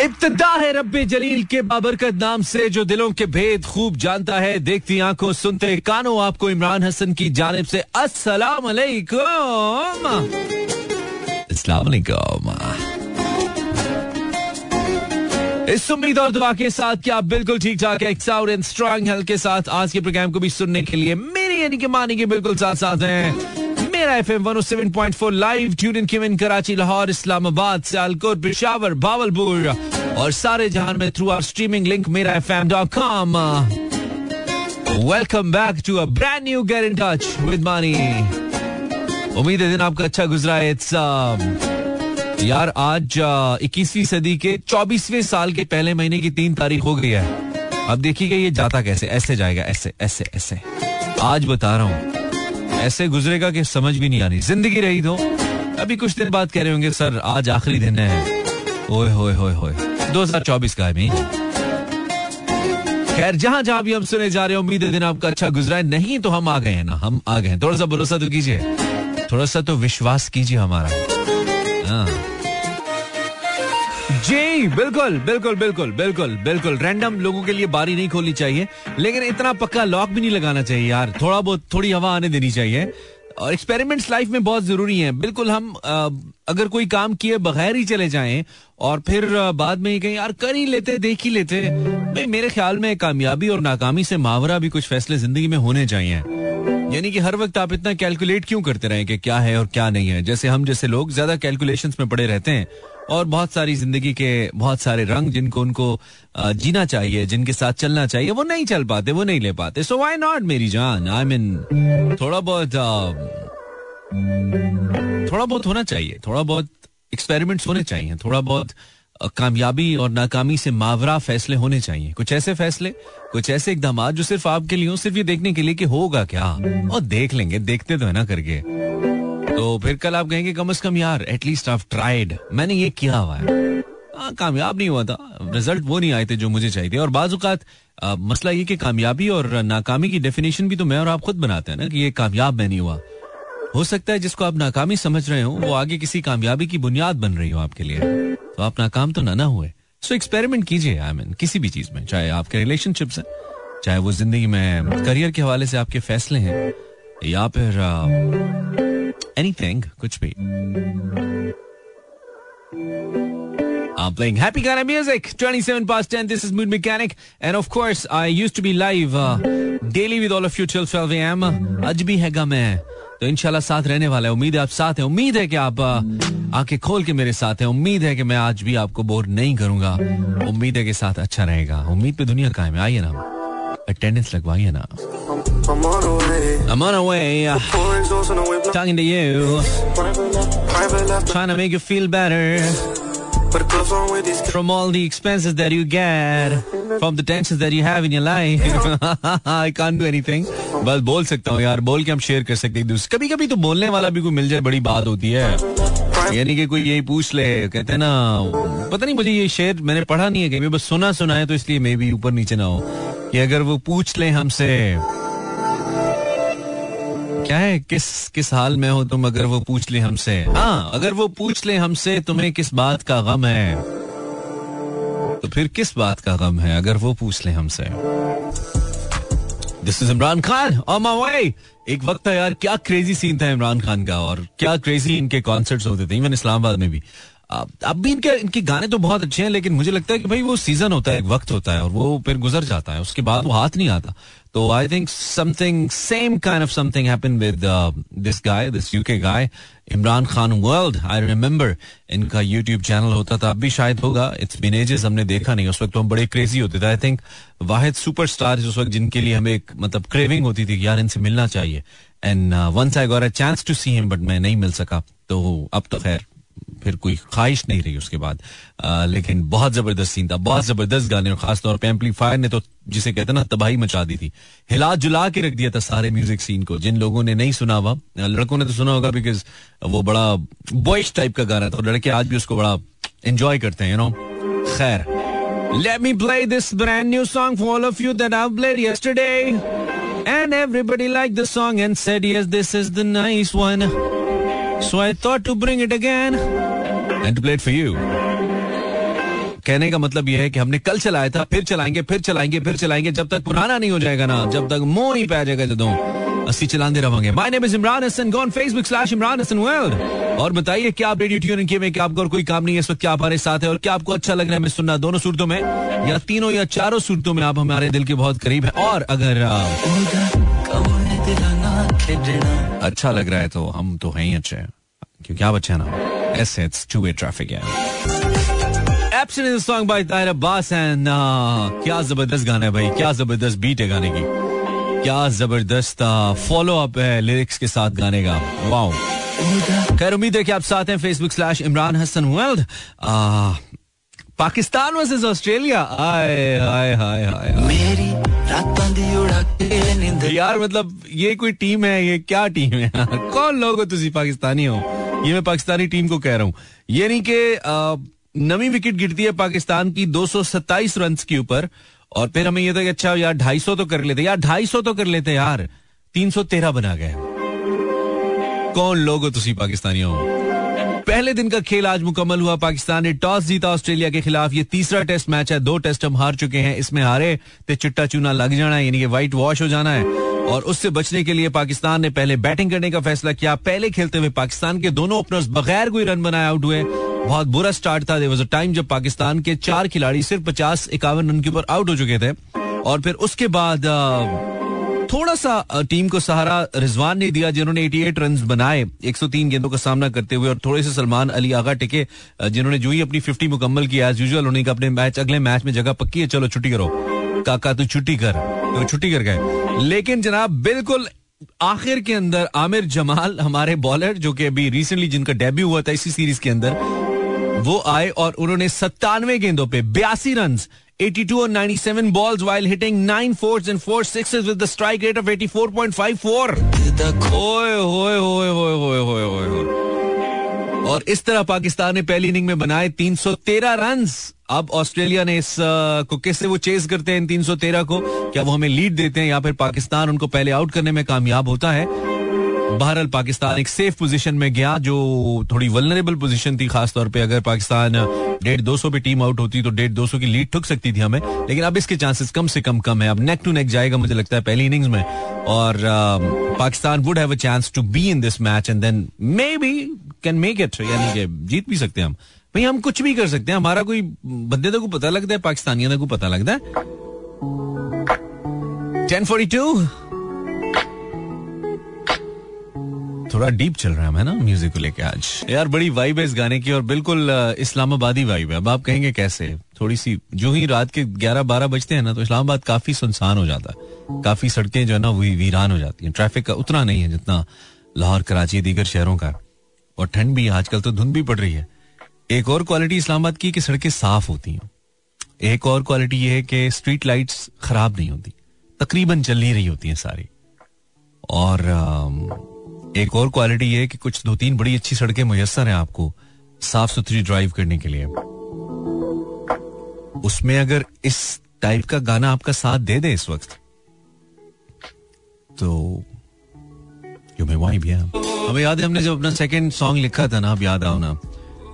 इब्तदा है रब्बे जलील के बाबरकत नाम से, जो दिलों के भेद खूब जानता है। देखती आँखों, सुनते कानों, आपको इमरान हसन की जानब से अस्सलाम वालेकुम अस्सलाम वालेकुम इस उम्मीद और दुआ के साथ कि आप बिल्कुल ठीक ठाक एक्साउड एंड स्ट्रांग हेल्थ के साथ आज के प्रोग्राम को भी सुनने के लिए मेरी यानी कि मानी के बिल्कुल साथ साथ हैं। लाइव इन कराची लाहौर इस्लामाबाद सियालकोट पिशावर भावलपुर और सारे जहान में through our streaming link Mera F M dot com welcome back to a brand new get in touch with Mani उम्मीद है दिन आपका अच्छा गुजरा है। इट्स यार आज इक्कीसवीं सदी के चौबीसवें साल के पहले महीने की तीन तारीख हो गई है। अब देखिएगा ये जाता कैसे? ऐसे जाएगा, ऐसे ऐसे ऐसे। आज बता रहा हूँ। ऐसे गुजरेगा कि समझ भी नहीं आ रही ज़िंदगी रही तो। अभी कुछ दिन बाद कह रहे होंगे, सर, आज आखिरी दिन है। ओए, होए होए होए। 2024 का है खैर, जहाँ जहाँ भी हम सुने जा रहे हैं, उम्मीद है दिन आपका अच्छा गुजरा है। नहीं तो हम आ गए हैं ना, हम आ गए थोड़ा सा भरोसा तो कीजिए। थोड़ा सा तो विश्वास कीजिए हमारा। हाँ। जी बिल्कुल बिल्कुल बिल्कुल बिल्कुल बिल्कुल। रैंडम लोगों के लिए बारी नहीं खोलनी चाहिए लेकिन इतना पक्का लॉक भी नहीं लगाना चाहिए यार। थोड़ा बहुत थोड़ी हवा आने देनी चाहिए। और एक्सपेरिमेंट्स लाइफ में बहुत ज़रूरी हैं। बिल्कुल हम आ, अगर कोई काम किए बगैर ही चले जाएँ और फिर बाद में कहीं यार कर ही लेते देख ही लेते। मेरे ख्याल में कामयाबी और नाकामी से मावरा भी कुछ फैसले ज़िंदगी में होने चाहिए। यानी कि हर वक्त आप इतना कैलकुलेट क्यों करते रहे कि क्या है और क्या नहीं है? जैसे हम, जैसे लोग ज़्यादा कैलकुलेशंस में पड़े रहते हैं और बहुत सारी ज़िंदगी के बहुत सारे रंग जिनको उनको जीना चाहिए, जिनके साथ चलना चाहिए, वो नहीं चल पाते, वो नहीं ले पाते। सो वाई नॉट मेरी जान? आई मीन थोड़ा बहुत थोड़ा बहुत होना चाहिए, थोड़ा बहुत एक्सपेरिमेंट्स होने चाहिए, थोड़ा बहुत कामयाबी और नाकामी से मावरा फैसले होने चाहिए। कुछ ऐसे फैसले कुछ ऐसे इकदाम जो सिर्फ़ आपके लिए सिर्फ़ ये देखने के लिए कि होगा क्या? और देख लेंगे देखते तो है ना करके। तो फिर कल आप कहेंगे कम अज कम यार एटलीस्ट आप ट्राइड मैंने ये किया हुआ है। आ, हाँ, कामयाब नहीं हुआ था। रिज़ल्ट वो नहीं आए थे जो मुझे चाहिए थे। और बाजुकात मसला ये कि कामयाबी और नाकामी की डेफिनेशन भी तो मैं और आप खुद बनाते हैं ना कि ये कामयाब मैं नहीं हुआ। हो सकता है जिसको आप नाकामी समझ रहे हो वो आगे किसी कामयाबी की बुनियाद बन रही हो आपके लिए। तो आप नाकाम तो ना हुए सो एक्सपेरिमेंट कीजिए आई मीन किसी भी चीज़ में चाहे आपके रिलेशनशिप्स हैं चाहे वो ज़िंदगी में करियर के हवाले से आपके फैसले हैं या फिर एनीथिंग कुछ भी I'm playing happy kind of music. 27 past 10. This is Mood Mechanic. And of course, I used to be live uh, daily with all of you till 12 a.m. भी हैगा मैं तो इनशाला साथ रहने वाला है। उम्मीद है आप साथ हैं। उम्मीद है कि आप आके खोल के मेरे साथ हैं। उम्मीद है कि मैं आज भी आपको बोर नहीं करूँगा। उम्मीद है कि साथ अच्छा रहेगा। उम्मीद पे दुनिया कायम है। आइए ना। अटेंडेंस लगवाइए ना। I'm on a. Talking to you. Trying to make you feel better. From all the expenses that you get. From the tensions that you have in your life. I can't do anything. बस बोल सकता हूँ यार, बोल के हम share कर सकते हैं दूसरे कभी कभी तो बोलने वाला भी कोई मिल जाए, बड़ी बात होती है यानी कि कोई यही पूछ ले, कहते हैं ना, पता नहीं मुझे ये शेयर मैंने पढ़ा नहीं है कहीं बस सुना सुना है तो इसलिए मे भी ऊपर नीचे ना हो कि अगर वो पूछ ले हमसे क्या है? किस किस हाल में हो तुम अगर वो पूछ ले हमसे? हाँ अगर वो पूछ ले हमसे, तुम्हें किस बात का गम है? तो फिर किस बात का गम है अगर वो पूछ ले हमसे? This is Imran Khan my way एक वक्त था यार, क्या क्रेजी सीन था इमरान खान का और क्या क्रेजी इनके कॉन्सर्ट्स होते थे इवन इस्लामाबाद में भी। अब भी इनके इनके गाने तो बहुत अच्छे हैं, लेकिन मुझे लगता है कि भाई वो सीज़न होता है, एक वक्त होता है और वो फिर गुजर जाता है, उसके बाद वो हाथ नहीं आता। तो I think something same kind of something happen with this guy this UK guy Imran Khan world I remember इनका यूट्यूब चैनल होता था अब भी शायद होगा। इट्स बिन एजेस हमने देखा नहीं। उस वक्त तो हम बड़े क्रेजी होते थे। आई थिंक वाहिद सुपरस्टार उस वक्त जिनके लिए हमें एक मतलब क्रेविंग होती थी यार इनसे मिलना चाहिए। And once I got a chance to see him but मैं नहीं मिल सका। तो अब तो खैर। फिर कोई ख्वाहिश नहीं रही उसके बाद आ, लेकिन बहुत ज़बरदस्त सीन था बहुत ज़बरदस्त गाने और खासतौर पर एम्पलीफायर ने तो जिसे कहते ना तबाही मचा दी थी हिला जुला के रख दिया था सारे म्यूज़िक सीन को जिन लोगों ने नहीं सुना हुआ लड़कों ने तो सुना होगा बिकॉज़ वो बड़ा बॉइश टाइप का गाना था और लड़के आज भी उसको बड़ा एंजॉय करते हैं यू नो खैर Let me play this brand new song for all of you that I've played yesterday. And everybody liked the song and said, yes, this is the nice one. I thought to bring it again. And to play it for you. कहने का मतलब यह है कि हमने कल चलाया था, फिर चलाएँगे फिर चलाएँगे फिर चलाएँगे। जब तक पुराना नहीं हो जाएगा ना, जब तक मोह नहीं पै जाएगा जदों, अस्सी चलाते रहोगे। My name is Imran Hasan go Facebook slash Imran Hasan world और बताइए, क्या आप रेडियो ट्यून किए क्या आपको और कोई काम नहीं है इस वक्त? क्या हमारे साथ है? और क्या आपको अच्छा लग रहा है हमें सुनना? दोनों सूरतों में, या तीनों या चारों सूरतों में आप हमारे दिल के बहुत करीब है। और अगर अच्छा लग रहा है तो हम तो हैं ही अच्छे हैं। क्योंकि आप अच्छे ना? ऐसे इट्स टू वे ट्रैफ़िक है a song by Tyler Bass uh, क्या ज़बरदस्त गाना है भाई क्या ज़बरदस्त बीट है गाने की। क्या ज़बरदस्त फॉलो अप है लिरिक्स के साथ गाने का। वाओ खैर उम्मीद है कि आप साथ हैं Facebook slash Imran Hasan world Pakistan versus Australia आए हाय हाय हाय मेरी यार मतलब ये कोई टीम है ये क्या टीम है? यार कौन लोग हो तुम पाकिस्तानी हो? ये मैं पाकिस्तानी टीम को कह रहा हूँ। ये नहीं कि नवी विकेट गिरती है पाकिस्तान की 227 रन के ऊपर और फिर हमें ये था कि अच्छा यार 250 तो कर लेते यार 250 तो कर लेते यार। 313 बना गए। कौन लोग हो तुम पाकिस्तानियों पहले दिन का खेल आज मुकम्मल हुआ। पाकिस्तान ने टॉस जीता ऑस्ट्रेलिया के खिलाफ। ये तीसरा टेस्ट मैच है। दो टेस्ट हम हार चुके हैं। इसमें हारे तो चिट्टा चूना लग जाना है, यानी कि व्हाइट वॉश हो जाना है। और उससे बचने के लिए पाकिस्तान ने पहले बैटिंग करने का फैसला किया। पहले खेलते हुए पाकिस्तान के दोनों ओपनर्स बगैर कोई रन बनाए आउट हुए। बहुत बुरा स्टार्ट था। अ टाइम जब पाकिस्तान के चार खिलाड़ी सिर्फ़ पचास, इक्यावन रन के ऊपर आउट हो चुके थे। और फिर उसके बाद थोड़ा सा टीम को सहारा रिजवान ने दिया जिन्होंने 88 रन बनाए 103 गेंदों का सामना करते हुए और थोड़े से सलमान अली आगा टिके जिन्होंने जो ही अपनी 50 मुकम्मल किया एज यूजुअल उन्होंने अपने मैच, अगले मैच में जगह पक्की है, चलो छुट्टी करो। काका, तू छुट्टी कर तो छुट्टी कर गए। लेकिन जनाब, बिल्कुल आखिर के अंदर आमिर जमाल, हमारे बॉलर, जो कि अभी रिसेंटली जिनका डेब्यू हुआ था इसी सीरीज़ के अंदर, वो आए और उन्होंने सत्तानवे गेंदों पे बयासी रन 82 और 97 balls while hitting 9 fours and 4 sixes with the strike rate of 84.54. ओए होए होए होए होए होए होए और इस तरह पाकिस्तान ने पहली इनिंग में बनाए 313 रन अब ऑस्ट्रेलिया ने इस को कैसे वो चेस करते हैं इन 313 को? क्या वो हमें लीड देते हैं? या फिर पाकिस्तान उनको पहले आउट करने में कामयाब होता है। बहरहाल पाकिस्तान एक सेफ़ पोजीशन में गया, जो थोड़ी वलनरेबल पोजीशन थी खासतौर पे। अगर पाकिस्तान डेढ़ दो सौ पे टीम आउट होती तो डेढ़ दो सौ की लीड ठुक सकती थी हमें। लेकिन अब इसके चांसेस कम से कम कम है। अब नेक टू नेक जाएगा, मुझे लगता है, पहली इनिंग्स में। और Pakistan would have a chance to be in this match and then maybe can make it यानी कि जीत भी सकते हैं हम। भाई, हम कुछ भी कर सकते हैं। हमारा कोई बंदे को पता लगता है, पाकिस्तानियों को पता लगता है। टेन फोर्टी टू थोड़ा डीप चल रहा है ना म्यूज़िक को लेके आज। यार, बड़ी वाइब है इस गाने की और बिल्कुल इस्लामाबादी वाइब है। अब आप कहेंगे कैसे? थोड़ी सी जो ही रात के 11-12 बजते हैं ना तो इस्लामाबाद काफ़ी सुनसान हो जाता है। काफ़ी सड़कें जो है ना, वही वीरान हो जाती हैं। ट्रैफ़िक का उतना नहीं है जितना लाहौर, कराची, दीगर शहरों का। और ठंड भी आजकल तो धुंध भी पड़ रही है। एक और क्वालिटी इस्लामाबाद की कि सड़कें साफ़ होती हैं। एक और क्वालिटी ये है कि स्ट्रीट लाइट्स खराब नहीं होती। तकरीबन चल ही रही होती हैं सारी। और एक और क्वालिटी ये कि कुछ दो तीन बड़ी अच्छी सड़कें मुयसर हैं आपको साफ़ सुथरी ड्राइव करने के लिए। उसमें अगर इस टाइप का गाना आपका साथ दे दे इस वक्त तो यू मे वाई भी हमें याद है हमने जब अपना सेकंड सॉन्ग लिखा था ना आप याद आओ ना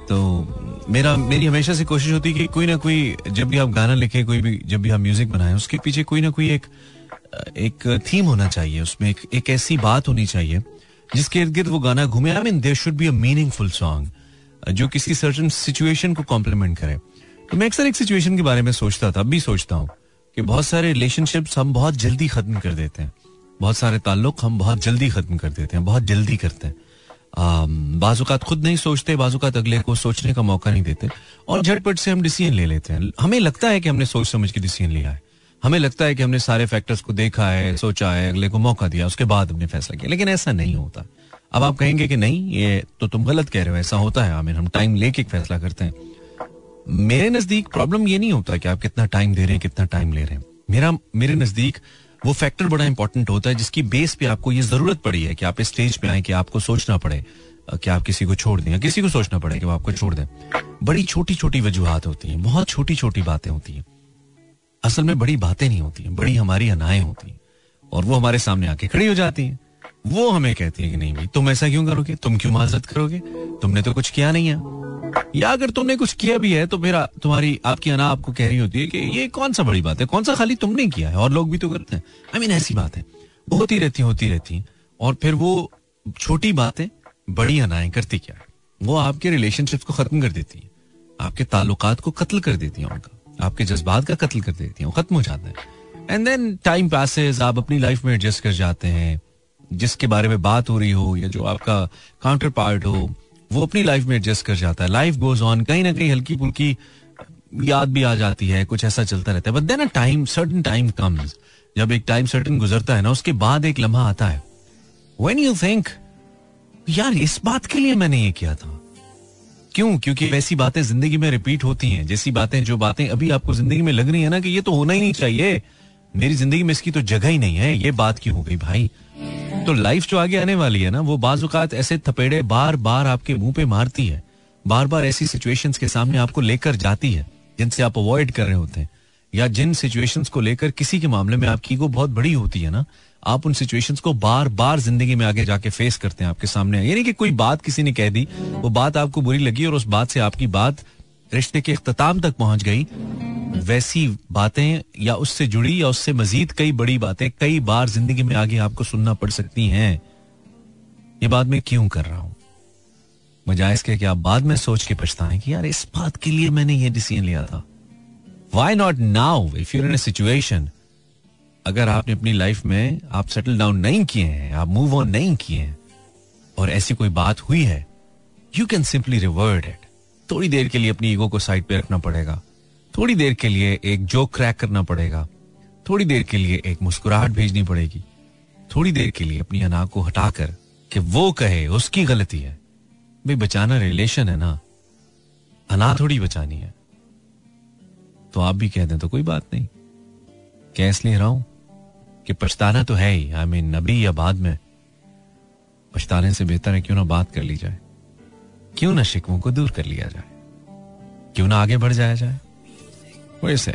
तो मेरा मेरी हमेशा से कोशिश होती है कि कोई ना कोई जब भी आप गाना लिखे कोई भी जब भी आप म्यूज़िक बनाए उसके पीछे कोई ना कोई एक एक थीम होना चाहिए उसमें एक, एक ऐसी बात होनी चाहिए जिसके इर्द गिर्द वो गाना घूमे। I mean there should be a meaningful song जो किसी सर्टन सिचुएशन को कॉम्प्लीमेंट करे। तो मैं अक्सर एक सिचुएशन के बारे में सोचता था, अब भी सोचता हूँ कि बहुत सारे रिलेशनशिप्स हम बहुत जल्दी खत्म कर देते हैं। बहुत सारे ताल्लुक हम बहुत जल्दी खत्म कर देते हैं, बहुत जल्दी करते हैं। बाजुकात खुद नहीं सोचते, बाजुकात अगले को सोचने का मौका नहीं देते। और झटपट से हम डिसीज़न ले लेते हैं। हमें लगता है कि हमने सोच समझ के डिसीज़न लिया है। हमें लगता है कि हमने सारे फैक्टर्स को देखा है, सोचा है, अगले को मौका दिया, उसके बाद हमने फैसला किया, लेकिन ऐसा नहीं होता। अब आप कहेंगे कि नहीं, ये तो तुम गलत कह रहे हो, ऐसा होता है, आमिर, हम टाइम लेके फैसला करते हैं। मेरे नज़दीक प्रॉब्लम ये नहीं होता कि आप कितना टाइम दे रहे हैं, कितना टाइम ले रहे हैं। मेरा, मेरे नज़दीक वो फैक्टर बड़ा इंपॉर्टेंट होता है, जिसकी बेस पे आपको ये ज़रूरत पड़ी है कि आप इस स्टेज पे आए कि आपको सोचना पड़े, कि आप किसी को छोड़ दें किसी को सोचना पड़े कि वो आपको छोड़ दें। बड़ी छोटी छोटी वजूहत होती हैं, बहुत छोटी छोटी बातें होती हैं। असल में बड़ी बातें नहीं होती हैं बड़ी हमारी अनाएँ होती हैं और वो हमारे सामने आके खड़ी हो जाती हैं। वो हमें कहती है कि नहीं भाई तुम ऐसा क्यों करोगे? तुम क्यों माजरत करोगे? तुमने तो कुछ किया नहीं है। या अगर तुमने कुछ किया भी है तो फिर तुम्हारी आपकी अना आपको कह रही होती है कि ये कौन सा बड़ी बात है? कौन सा खाली तुमने किया है? और लोग भी तो करते हैं। आई मीन ऐसी बात है। होती रहती होती रहती और फिर वो छोटी बातें बड़ी अनाएँ करती क्या है? वो आपके रिलेशनशिप को खत्म कर देती है। आपके ताल्लुकात को कत्ल कर देती है उनका। आपके जज्बात का कत्ल कर देती है खत्म हो जाता है। एंड देन टाइम पासेस आप अपनी लाइफ में एडजस्ट कर जाते हैं। जिसके बारे में बात हो रही हो, या जो आपका काउंटर पार्ट हो, वो अपनी लाइफ में एडजस्ट कर जाता है। लाइफ गोज ऑन कहीं ना कहीं हल्की फुल्की याद भी आ जाती है, कुछ ऐसा चलता रहता है। But then a time certain time comes जब एक टाइम सर्टन गुजरता है ना, उसके बाद एक लम्हा आता है। वेन यू थिंक यार, इस बात के लिए मैंने ये किया था। क्यों? क्योंकि वैसी बातें ज़िंदगी में रिपीट होती हैं। जैसी बातें, जो बातें अभी आपको ज़िंदगी में लग रही है ना कि ये तो होना ही नहीं चाहिए। मेरी ज़िंदगी में इसकी तो जगह ही नहीं है। ये बात क्यों हो गई भाई? तो लाइफ जो आगे आने वाली है ना, वो बाजुकात ऐसे थपेड़े बार बार आपके मुँह पे मारती है। बार बार ऐसी सिचुएशंस के सामने आपको लेकर जाती है, जिनसे आप अवॉइड कर रहे होते हैं। या जिन सिचुएशंस को लेकर किसी के मामले में आपकी को बहुत बड़ी होती है ना आप उन सिचुएशंस को बार बार ज़िंदगी में आगे जाके फेस करते हैं आपके सामने। यानी कि कोई बात किसी ने कह दी, वो बात आपको बुरी लगी और उस बात से आपकी बात रिश्ते के अख्ताम तक पहुँच गई। वैसी बातें या उससे जुड़ी या उससे मजीद कई बड़ी बातें कई बार ज़िंदगी में आगे आपको सुनना पड़ सकती हैं। ये बात मैं क्यों कर रहा हूँ? बजाय इसके कि आप बाद में सोच के पछताएँ कि यार इस बात के लिए मैंने ये डिसीज़न लिया था। Why not now if you're in situation अगर आपने अपनी लाइफ में आप सेटल डाउन नहीं किए हैं, आप मूव ऑन नहीं किए हैं, और ऐसी कोई बात हुई है you can simply rewind it थोड़ी देर के लिए अपनी ईगो को साइड पे रखना पड़ेगा। थोड़ी देर के लिए एक जोक क्रैक करना पड़ेगा। थोड़ी देर के लिए एक मुस्कुराहट भेजनी पड़ेगी। थोड़ी देर के लिए अपनी अना को हटाकर कि वो कहे, उसकी गलती है। भाई, बचाना रिलेशन है ना। अना थोड़ी बचानी है। तो आप भी कह दें तो कोई बात नहीं। क्या इसलिए रहा हूँ कि पछताना तो है ही। आई मीन नबी या बाद में। पछताने से बेहतर है क्यों ना बात कर ली जाए। क्यों ना शिकवों को दूर कर लिया जाए। क्यों ना आगे बढ़ जाया जाए। वैसे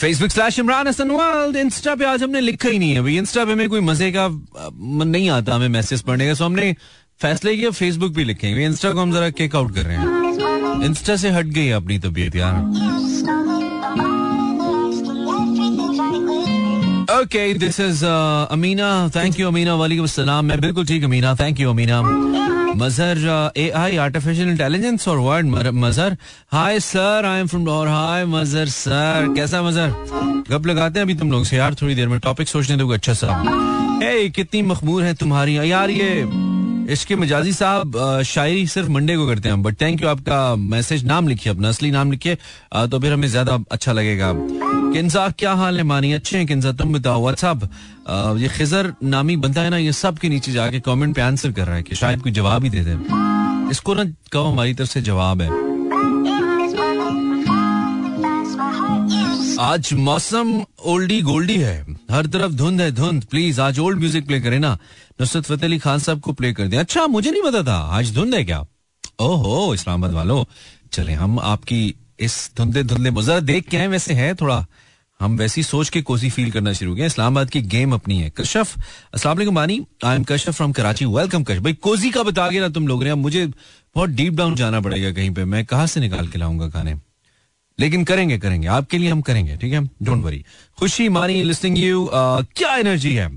Facebook slash Imran Hasan world insta पे आज हमने लिखा ही नहीं है। भाई इंस्टा पे हमें कोई मज़े का मन नहीं आता हमें मैसेज पढ़ने का। सो हमने फैसले किया फेसबुक पे लिखेंगे इंस्टा को हम जरा केक आउट कर रहे हैं। इंस्टा से हट गई अपनी तबीयत, यार। Okay this is Amina thank you Amina वालेकुम अस्सलाम मैं बिल्कुल ठीक Amina thank you Amina Mazhar A I artificial intelligence और world Mazhar hi sir I am from और हाय मजहर सर कैसा मजहर गप लगाते हैं अभी तुम लोग से यार थोड़ी देर में। टॉपिक सोचने दो अच्छा सा। Hey, कितनी मखमूर है तुम्हारी। यार ये इसके मजाजी साहब शायरी सिर्फ़ मंडे को करते हैं बट थैंक यू आपका मैसेज नाम लिखिए अपना असली नाम लिखिए। तो फिर हमें ज़्यादा अच्छा लगेगा। किन्जा क्या हाल है मानी अच्छे हैं किन्जा तुम बताओ व्हाट्सअप ये खिजर नामी बनता है ना, ये सब के नीचे जाके कमेंट पे आंसर कर रहा है कि शायद कोई जवाब ही दे दे। इसको ना कहो, हमारी तरफ़ से जवाब है। आज मौसम ओल्डी गोल्डी है। हर तरफ़ धुंध है, धुंध। प्लीज़ आज ओल्ड म्यूज़िक प्ले करें ना। नुसरत फतेह अली खान साहब को प्ले कर दें। अच्छा मुझे नहीं पता था। आज धुंध है क्या? ओहो, इस्लामाबाद वालों। चले, हम आपकी इस धुंधे धुंधे मुजरा देख के आए वैसे है थोड़ा। हम वैसी सोच के कोसी फील करना शुरू किया इस्लामाबाद की गेम अपनी है। कशफ असला बानी I am Kashaf from Karachi. Welcome Kash भाई, कोसी का बता के ना तुम लोग अब मुझे बहुत डीप डाउन जाना पड़ेगा कहीं पे। मैं कहा से निकाल के लाऊँगा खाने? लेकिन करेंगे करेंगे। आपके लिए हम करेंगे, ठीक है? डोंट वरी खुशी मानी लिस्निंग यू क्या एनर्जी है?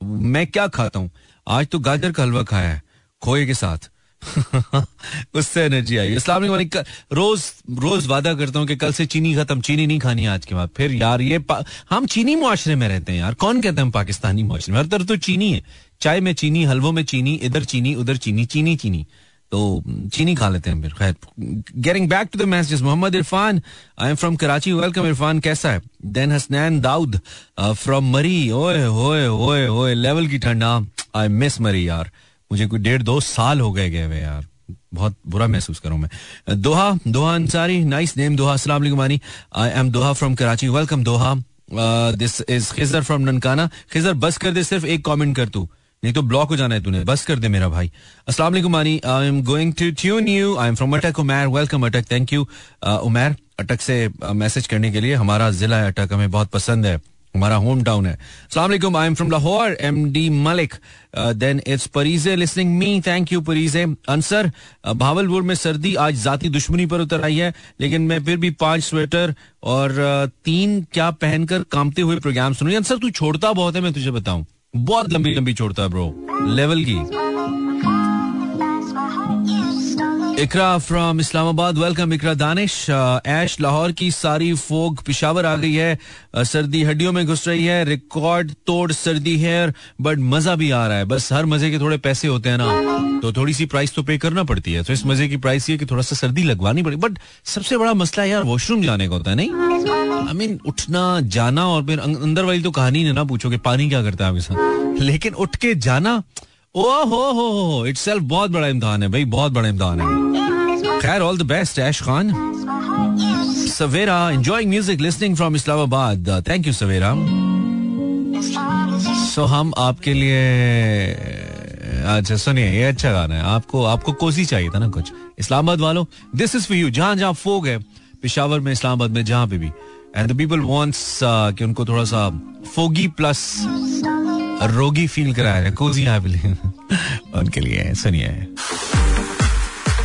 मैं क्या खाता हूँ? आज तो गाजर का हलवा खाया है, खोए के साथ। उससे एनर्जी आई। इस्लाम रोज रोज वादा करता हूँ कि कल से चीनी खत्म, चीनी नहीं खानी आज के बाद फिर यार, ये हम चीनी मुआशरे में रहते हैं यार। कौन कहते हैं हम पाकिस्तानी मुआशरे में? हर तरफ़ तो चीनी है। चाय में चीनी, हलवों में चीनी, इधर चीनी, उधर चीनी चीनी चीनी। तो चीनी खा लेते हैं फिर, खैर। Getting back to the message Mohammad Irfan I am from Karachi welcome Irfan कैसा है? देन हसनैन दाऊद फ्रॉम मरी ओए, होए होए होए लेवल की ठंडा। आई मिस मरी यार। मुझे कोई डेढ़ दो साल हो गए गए हुए यार। बहुत बुरा महसूस करूँ मैं। Doha Doha Ansari nice name Doha Mani I am Doha from Karachi welcome Doha. This is Khizar from Nankana Khizar बस कर दे सिर्फ़ एक कमेंट कर तू। नहीं तो ब्लॉक हो जाना है तूने। बस कर दे मेरा भाई। अस्सलाम वालेकुम Mani I am going to tune you I am from Attock Umair welcome Attock thank you Umair Attock से मैसेज uh, करने के लिए हमारा जिला अटक हमें बहुत पसंद है। हमारा होम टाउन है। सलाम I am from Lahore M D Malik then it's Parizay listening me thank you Parizay Ansar Bahawalpur में सर्दी आज जाती दुश्मनी पर उतर आई है लेकिन मैं फिर भी पाँच स्वेटर और uh, तीन क्या पहनकर कामते हुए प्रोग्राम सुन रही अंसर तू छोड़ता बहुत है मैं तुझे बताऊँ। बहुत लंबी लंबी छोड़ता है ब्रो लेवल की। इकरा फ्रॉम इस्लामाबाद. वेलकम इकरा दानिश. ऐश लाहौर की सारी फोग पिशावर आ गई है. Uh, सर्दी हड्डियों में घुस रही है. रिकॉर्ड तोड़ सर्दी है बट मज़ा भी आ रहा है. बस हर मज़े के थोड़े पैसे होते हैं ना। तो थोड़ी सी प्राइस तो पे करना पड़ती है. तो इस मज़े की प्राइस ये कि थोड़ा सा सर्दी लगवानी पड़ी। बट सबसे बड़ा मसला यार वॉशरूम जाने का होता है नहीं? आई मीन उठना जाना और फिर अंदर वाली तो कहानी ना पूछो कि पानी क्या करता है आपके साथ? लेकिन उठ के जाना ओ हो हो हो इट्स सेल्फ बहुत बड़ा इम्तहान है भाई, बहुत बड़ा इम्तहान है। खैर all the best Aish Khan. Savera enjoying music listening from Islamabad. Thank you Savera. So हम आपके लिए अच्छा सुनिए, ये अच्छा गाना है। आपको आपको कोसी चाहिए था ना कुछ। इस्लामाबाद वालों दिस इज़ फॉर यू जहाँ जहाँ फोग है, पिशावर में, इस्लामाबाद में, जहाँ पे भी। एंड द पीपल वांट्स कि उनको थोड़ा सा, फोगी प्लस रोगी फील कराया है, कोजी उनके लिए, सुनिए।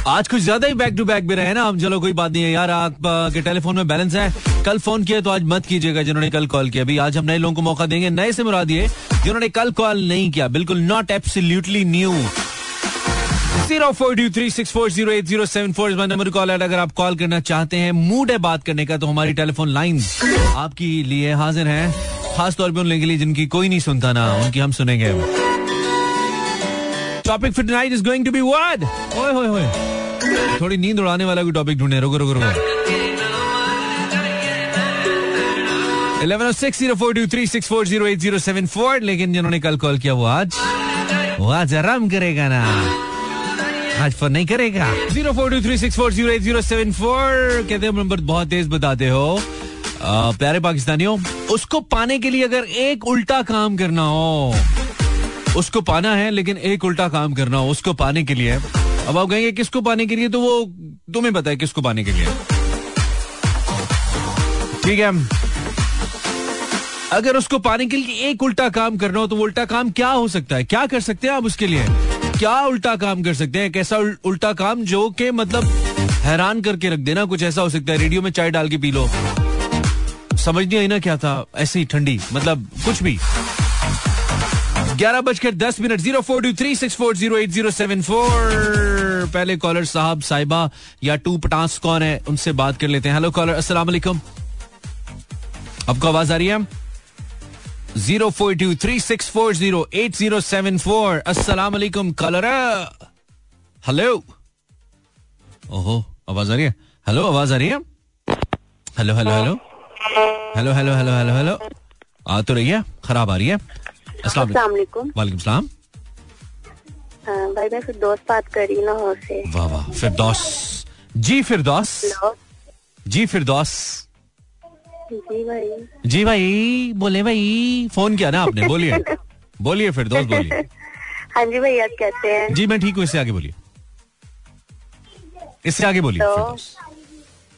आज कुछ ज़्यादा ही बैक टू बैक भी रहे ना हम, चलो कोई बात नहीं है यार आपके टेलीफोन में बैलेंस है। कल फ़ोन किया तो आज मत कीजिएगा जिन्होंने कल कॉल किया। अभी आज हम नए लोगों को मौका देंगे, नए से मुरा दिए जिन्होंने कल कॉल नहीं किया, बिल्कुल not absolutely new zero four two three six four zero eight zero seven four number call अगर आप कॉल करना चाहते हैं मूड है बात करने का तो हमारी टेलीफोन लाइन आपके लिए हाजिर है। खास तौर पे उन लोगों के लिए जिनकी कोई नहीं सुनता ना, उनकी हम सुनेंगे topic for tonight is going to be what ओए, होए होए। थोड़ी नींद उड़ाने वाला कोई टॉपिक ढूंढे। रुको रुको रुको। Eleven six zero four two three six four zero eight zero seven four लेकिन जिन्होंने कल कॉल किया, वो आज वो आज आराम करेगा ना। आज फ़ोन नहीं करेगा। Zero four two three six four zero eight zero seven four कहते हैं नंबर बहुत तेज बताते हो। प्यारे पाकिस्तानियों, उसको पाने के लिए अगर एक उल्टा काम करना हो, उसको पाना है, लेकिन एक उल्टा काम करना हो, उसको पाने के लिए, अब आप कहेंगे किसको पाने के लिए तो वो तुम्हें पता है किसको पाने के लिए। ठीक है? अगर उसको पाने के लिए एक उल्टा काम करना हो तो वो उल्टा काम क्या हो सकता है? क्या कर सकते हैं आप उसके लिए? क्या उल्टा काम कर सकते हैं? कैसा उल्टा काम जो के मतलब हैरान करके रख देना, कुछ ऐसा हो सकता है, रेडियो में चाय डाल के पी लो। समझ नहीं आई ना क्या था? ऐसे ठंडी मतलब कुछ भी। ग्यारह बजकर दस minute, zero four two three, six four zero eight zero seven four. पहले कॉलर साहब साहिबा या टू पटास कौन है, उनसे बात कर लेते हैं। हेलो कॉलर वालेकुम आपको आवाज़ आ रही है? Zero four two three, six four zero eight zero seven four. अस्सलाम वालेकुम कॉलर हेलो ओहो, आवाज़ आ रही है? हेलो आवाज़ आ रही है? Hello hello hello hello hello hello hello hello आ तो रही है खराब आ रही है अस्सलाम वालेकुम सलाम भाई मैं फिरदौस बात कर रही हूँ से। वाह वाह फिरदौस। जी फिरदौस। जी फिरदौस। जी भाई। जी भाई बोले भाई फ़ोन किया ना आपने? बोलिए। बोलिए फिरदौस बोलिए। हाँ जी भाई आप कहते हैं? जी मैं ठीक हूँ इससे आगे बोलिए। इससे आगे बोलिए तो...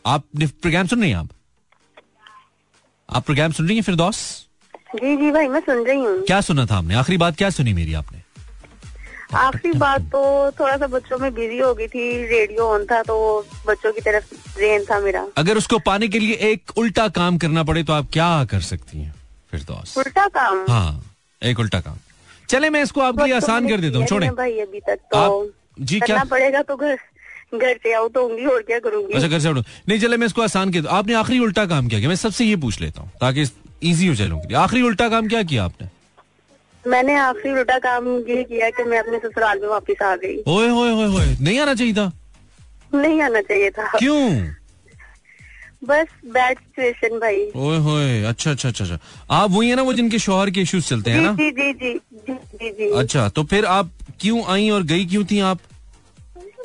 आप प्रोग्राम सुन रही हैं आप? आप प्रोग्राम सुन रही हैं फिर जी जी भाई मैं सुन रही हूँ। क्या सुना था आपने? आखिरी बात क्या सुनी मेरी आपने? आखिरी बात तो थोड़ा सा बच्चों में बिज़ी हो गई थी रेडियो ऑन था तो बच्चों की तरफ़ रेन था मेरा। अगर उसको पाने के लिए एक उल्टा काम करना पड़े तो आप क्या कर सकती हैं फिर उल्टा काम? हाँ एक उल्टा काम। चले मैं इसको आपके लिए आसान कर देता हूँ छोड़े। भाई अभी तक तो। जी क्या पड़ेगा तो घर। घर से आउट होंगी और क्या करूँगी? अच्छा घर से आउट नहीं चले मैं इसको आसान किया आपने आखिरी उल्टा काम क्या किया? मैं सबसे ये पूछ लेता हूँ ताकि इजी हो चलूँगी आखिरी उल्टा काम क्या किया आपने? मैंने आखिरी उल्टा काम ये किया कि मैं अपने ससुराल में वापस आ गई। ओए होए होए होए नहीं आना चाहिए था? नहीं आना चाहिए था। क्यों? बस बैड सिचुएशन भाई। ओए होए अच्छा अच्छा अच्छा अच्छा। आप वही है ना वो जिनके शोहर के इश्यूज़ चलते हैं ना? जी जी जी जी जी। अच्छा तो फिर आप क्यों आई और गई क्यों थी आप?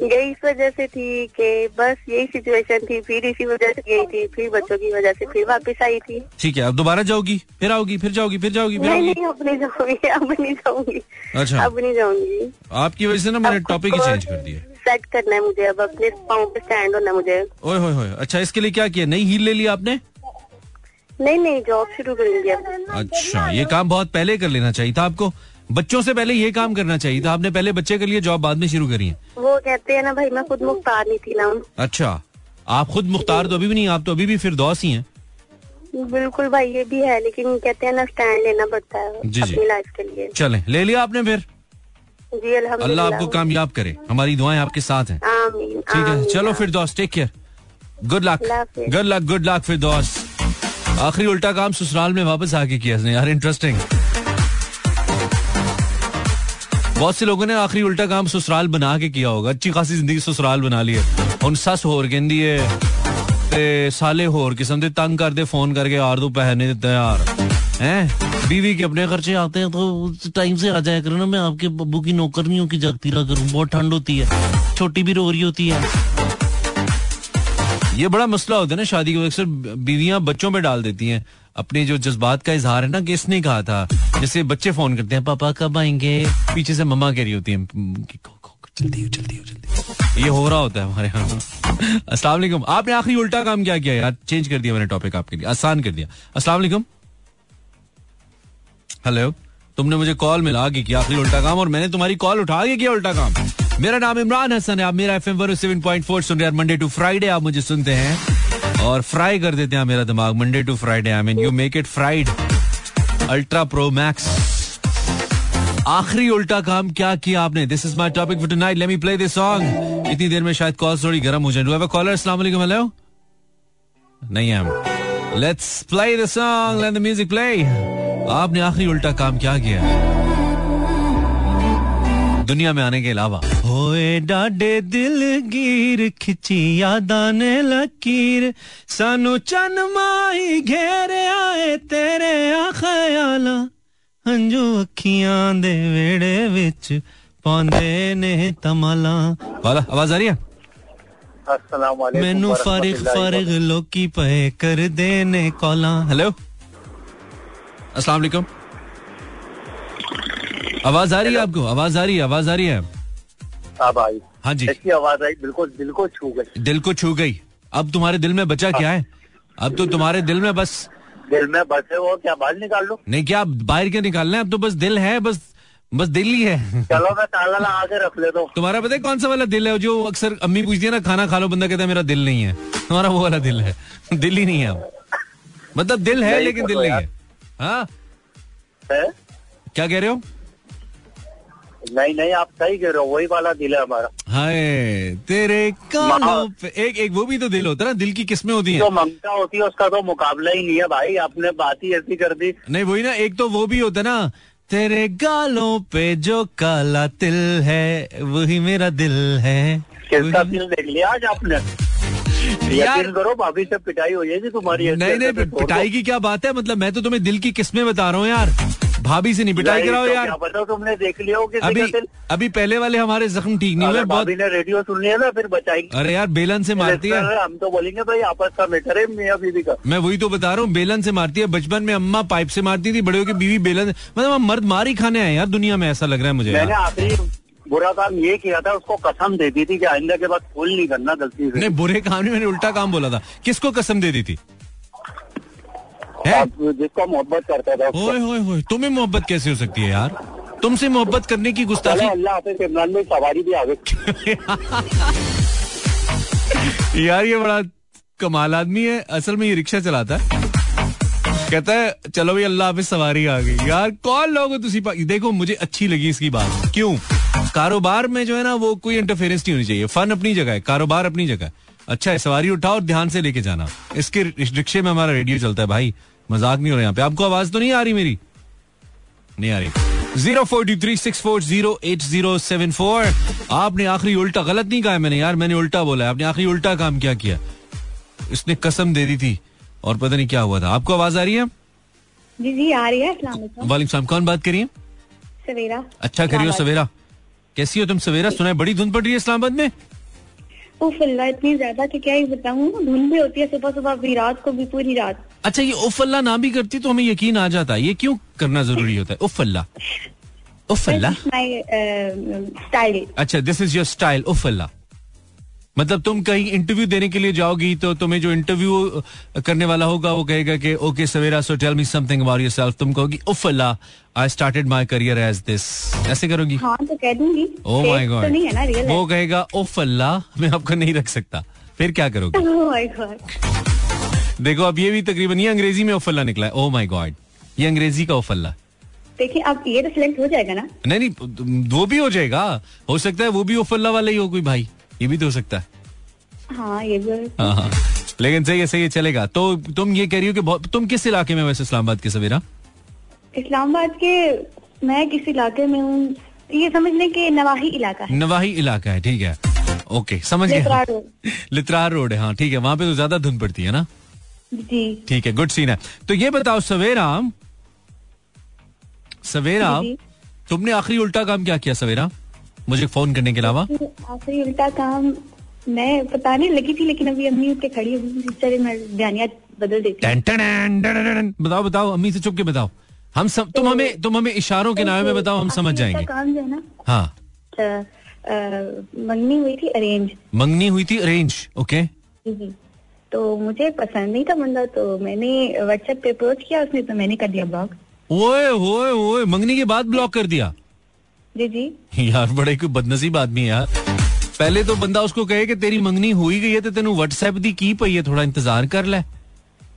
यही इस वजह से थी कि बस यही सिचुएशन थी। फिर इसी वजह से गई थी। फिर बच्चों की वजह से फिर वापस आई थी। ठीक है अब दोबारा जाओगी फिर आओगी फिर जाओगी फिर जाओगी फिर नहीं नहीं अब नहीं जाऊँगी अब नहीं जाऊँगी। अच्छा। अब नहीं जाऊँगी। आपकी वजह से ना मैंने टॉपिक ही चेंज कर दिया। सेट करना है मुझे अब अपने पाँव पे स्टैंड होना मुझे। ओए होए होए अच्छा इसके लिए क्या किया? नई हील ले लिया आपने? नहीं नहीं जॉब शुरू कर अब। अच्छा ये काम बहुत पहले कर लेना चाहिए था आपको। बच्चों से पहले ये काम करना चाहिए था। आपने पहले बच्चे के लिए जॉब बाद में शुरू करी है। वो कहते हैं ना भाई मैं खुद मुख्तार नहीं थी ना अच्छा आप खुद मुख्तार तो अभी भी नहीं आप तो अभी भी फिर दोस्त ही हैं। बिल्कुल भाई ये भी है लेकिन कहते हैं ना स्टैंड लेना पड़ता है जी, जी। अपनी लाइफ के लिए। चलें ले लिया आपने फिर? जी अल्लाह आपको कामयाब करे। हमारी दुआएँ आपके साथ हैं। आमीन ठीक है चलो फिर दोस्त take care good luck good luck good luck फिर दोस्त आखिरी उल्टा काम ससुराल में वापस आके किया इसने यार इंटरेस्टिंग बहुत से लोगों ने आखिरी उल्टा काम ससुराल बना के किया होगा अच्छी खासी जिंदगी ससुराल बना ली है ਹੁਣ ਸੱਸ ਹੋਰ ਕਹਿੰਦੀ ਏ ਤੇ ਸਾਲੇ ਹੋਰ किस्म ਦੇ तंग करते फोन करके यार तू पैसे नहीं देता यार हैं बीवी के अपने खर्चे आते हैं तो टाइम से आ जाया करो ना मैं आपके बब्बू की नौकरनियों की जगती रहा करूं बहुत ठंड होती है छोटी भी रो रही होती है ये बड़ा मसला होता है ना, शादी के अक्सर बीवियाँ बच्चों पे डाल देती हैं। अपने जो जज्बात का इजहार है ना, कि इसने कहा था। जैसे बच्चे फ़ोन करते हैं, पापा कब आएँगे? पीछे से मम्मा कह रही होती है जल्दी हो जल्दी हो जल्दी। ये हो रहा होता है हमारे यहाँ। अस्सलाम आपने आखिरी उल्टा काम क्या किया यार? चेंज कर दिया मैंने टॉपिक आपके लिए। आसान कर दिया। वालेकुम। हेलो तुमने मुझे कॉल मिला के किया आखिरी उल्टा काम, और मैंने तुम्हारी कॉल उठा के किया उल्टा काम। मेरा नाम इमरान हसन है। आप Mera F M seven point four सुन रहे हैं मंडे टू फ्राइडे आप मुझे सुनते हैं और फ्राई कर देते हैं मेरा दिमाग। Monday to Friday I mean you make it fried ultra pro max आखिरी उल्टा काम क्या किया आपने? This is my topic for tonight let me play this song इतनी देर में शायद कॉल थोड़ी गर्म हो जाए। डू हैव अ कॉलर अस्सलाम वालेकुम हेलो नहीं है। Let's play the song let the music play आपने आखिरी उल्टा काम क्या किया? दुनिया में आने के अलावा। ओए डाडे दिलगीर खिची यादा ने लकीर। सानू चन माई घेरे आए तेरे आ ख्याला हंजू अखिया दे वेड़े विच पांदे ने तमला। वाला आवाज़ आ रही है? मेनू फारिग फारिग लोकी पे कर देने कॉला। हेलो? अस्सलाम वालेकुम। आवाज़ आ रही है आपको? आवाज़ आ रही है आवाज़ आ रही है। वबरकातुहू। हाँ हाँ जी। ऐसी आवाज़ आई बिल्कुल दिल को छू गई। दिल को छू गई। अब तुम्हारे दिल में बचा क्या है? अब तो तुम्हारे दिल में बस। दिल में बसे हो क्या बाल निकाल लो। नहीं क्या बाहर के निकालना है? अब तो बस दिल है बस बस दिल ही है। चलो मैं ताला लगा के रख ले दो तुम्हारा पता है कौन सा वाला दिल है? जो अक्सर अम्मी पूछती है ना खाना खा लो बंदा कहता है मेरा दिल नहीं है। तुम्हारा वो वाला दिल है। दिल ही नहीं है अब। मतलब दिल है लेकिन दिल नहीं हाँ। है? क्या कह रहे हो? नहीं नहीं आप सही कह रहे हो वही वाला दिल है हमारा। हाय तेरे कानों पे एक एक वो भी तो दिल होता है ना दिल की किस्में होती हैं। जो ममता होती है उसका तो मुकाबला ही नहीं है भाई आपने बात ही ऐसी कर दी। नहीं वही ना एक तो वो भी होता है ना तेरे गालों पे जो काला तिल है वही मेरा दिल है। किसका दिल देख लिया आज आपने? यार करो भाभी से पिटाई हो जाएगी तुम्हारी नहीं नहीं। पिटाई की क्या बात है? मतलब मैं तो तुम्हें दिल की किस्में बता रहा हूँ यार। भाभी से नहीं पिटाई कराओ तो यार। पता तुमने देख लिया हो किसी अभी अभी पहले वाले हमारे जख्म ठीक नहीं हुए बहुत भाभी ने रेडियो सुन लिया ना फिर बचाएगी। अरे यार बेलन से मारती है। हम तो बोलेंगे भाई आपस का मैटर है मियाँ बीवी का। मैं वही तो बता रहा हूँ बेलन से मारती है। बचपन में अम्मा पाइप से मारती थी बड़े होके बीवी बेलन मतलब हम मर्द मार ही खाने आए यार दुनिया में ऐसा लग रहा है मुझे मैंने आखिरी बुरा काम ये किया था उसको कसम दे दी थी कि आइंदा के बाद फूल नहीं करना गलती से। नहीं बुरे काम नहीं मैंने उल्टा काम बोला था। किसको कसम दे दी थी? जिसको मोहब्बत करता था। ओए होए होए तुम्हें मोहब्बत कैसे हो सकती है यार? तुमसे मोहब्बत करने की गुस्ताखी अल्लाह हाफिज इमरान में सवारी भी आ गई। यार ये बड़ा कमाल आदमी है। असल में ये रिक्शा चलाता है। कहता है चलो भाई अल्लाह पे सवारी आ गई। यार कौन लोग हो तुसी देखो मुझे अच्छी लगी इसकी बात। क्यों? कारोबार में जो है ना वो कोई इंटरफेरेंस नहीं होनी चाहिए। फन अपनी जगह है। कारोबार अपनी जगह है। अच्छा है सवारी उठाओ और ध्यान से लेके जाना। इसके रिक्शे में हमारा रेडियो चलता है भाई। मज़ाक नहीं हो रहा यहाँ पे। आपको आवाज़ तो नहीं आ रही मेरी? नहीं आ रही। Zero four two three six four zero eight zero seven four. आपने आखिरी उल्टा गलत नहीं कहा है मैंने यार मैंने उल्टा बोला है। आपने आखिरी उल्टा काम क्या किया? इसने कसम दे दी थी और पता नहीं क्या हुआ था। आपको आवाज़ आ रही है? जी जी आ रही है वालेकुम। कौन बात करिए? सवेरा। अच्छा करियो सवेरा। कैसी हो तुम सवेरा? सुना है बड़ी धुंध पड़ रही है इस्लामाबाद में? उफ अल्लाह इतनी ज़्यादा कि क्या ही बताऊँ? धुंध भी होती है सुबह सुबह भी रात को भी पूरी रात। अच्छा ये उफ अल्लाह ना भी करती तो हमें यकीन आ जाता। है ये क्यों करना ज़रूरी होता है? उफ अल्लाह। उफ अल्लाह। माई स्टाइल अच्छा दिस इज़ योर स्टाइल उफ अल्लाह। मतलब तुम कहीं इंटरव्यू देने के लिए जाओगी तो तुम्हें जो इंटरव्यू करने वाला होगा वो कहेगा कि okay Savera so tell me something about yourself तुम कहोगी उफ Allah I started my career as this ऐसे करोगी? हाँ तो कह दूँगी। ओ माय गॉड तो नहीं है ना रियल वो कहेगा उफ अल्लाह मैं आपको नहीं रख सकता. फिर क्या करोगे? गॉड देखो अब ये भी तकरीबन ये अंग्रेज़ी में उफ अल्लाह निकला है। ओ माय गॉड ये अंग्रेज़ी का उफ अल्लाह देखिए अब ये तो सिलेक्ट हो जाएगा ना। नहीं नहीं वो भी हो जाएगा। हो सकता है वो भी उफ अल्लाह वाला ही हो कोई भाई। ये भी तो हो सकता है। हाँ ये भी हाँ हाँ। लेकिन सही है सही है चलेगा। तो तुम ये कह रही हो कि तुम किस इलाके में वैसे इस्लामाबाद के सवेरा? इस्लामाबाद के मैं किस इलाके में हूँ? ये समझ लें कि नवाही इलाका है। नवाही इलाका है ठीक है। ओके समझ गया। लितरार रोड। है हाँ ठीक है। वहाँ पे तो ज़्यादा धुंध पड़ती है ना? जी। ठीक है गुड सीन है। तो ये बताओ सवेरा सवेरा। तुमने आखिरी उल्टा काम क्या किया सवेरा? मुझे फ़ोन करने के अलावा? आखिरी उल्टा काम मैं पता नहीं लगी थी लेकिन अभी अम्मी उठ के खड़ी चले मैं बदल देती। बताओ बताओ अम्मी से चुप के बताओ। हम सब तुम हमें तुम हमें इशारों के नाम में बताओ हम समझ जाएँगे। काम जो है ना हाँ। अ, अ, मंगनी हुई थी अरेंज। मंगनी हुई थी अरेंज ओके। तो मुझे पसंद नहीं था बंदा तो मैंने व्हाट्सएप पे अप्रोच किया उसने तो मैंने कर दिया ब्लॉक ओए ओए ओए मंगनी के बाद ब्लॉक कर दिया। जी जी। यार बड़े कोई बदनसीब आदमी है यार। पहले तो बंदा उसको कहे कि तेरी मंगनी हुई गई है तो तेन व्हाट्सएप दी की पई है? थोड़ा इंतज़ार कर ले।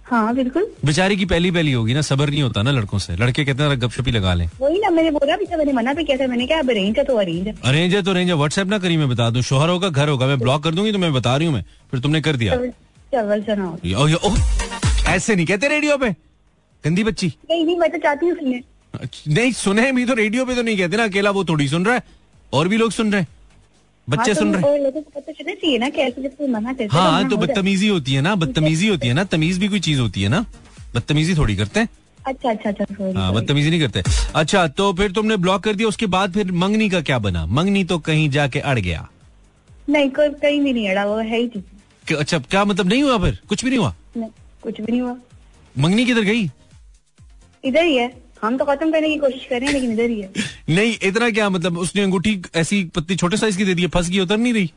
हाँ बिल्कुल। बेचारी की पहली पहली होगी ना सबर नहीं होता ना लड़कों से। लड़के कहते हैं गपशपी लगा लें। वही ना मैंने बोला भी मैंने मना भी किया था मैंने क्या अरेंज है तो अरेंज है। अरेंज है तो अरेंज है। व्हाट्सएप ना करी मैं बता दूँ। शोहर होगा घर होगा मैं ब्लॉक कर दूँगी तो मैं बता रही हूँ मैं। फिर तुमने कर दिया। ऐसे नहीं कहते रेडियो पे। गंदी बच्ची। नहीं नहीं मैं तो चाहती हूँ नहीं सुने भी तो रेडियो पे तो नहीं कहते ना अकेला वो थोड़ी सुन रहा है और भी लोग सुन रहे हैं। बच्चे हाँ, तो सुन रहे हैं। लोगों को पता चलना चाहिए ना कि जब मना करते हाँ तो बदतमीजी होती है ना बदतमीजी होती है। ना तमीज भी कोई चीज़ होती है ना। बदतमीजी थोड़ी करते हैं। अच्छा अच्छा अच्छा हाँ बदतमीजी नहीं करते। अच्छा तो फिर तुमने ब्लॉक कर दिया उसके बाद फिर मंगनी का क्या बना? मंगनी तो कहीं जाके अड़ गया। नहीं कोई कहीं भी नहीं अड़ा वो है ही अच्छा क्या मतलब नहीं हुआ फिर? कुछ भी नहीं हुआ? नहीं, कुछ भी नहीं हुआ। मंगनी किधर गई? इधर ही है। हम तो खत्म करने की कोशिश कर रहे हैं लेकिन इधर ही है। नहीं इतना क्या मतलब? उसने अंगूठी ऐसी पत्ती छोटे साइज़ की दे दी है, फंस गई उतर नहीं रही?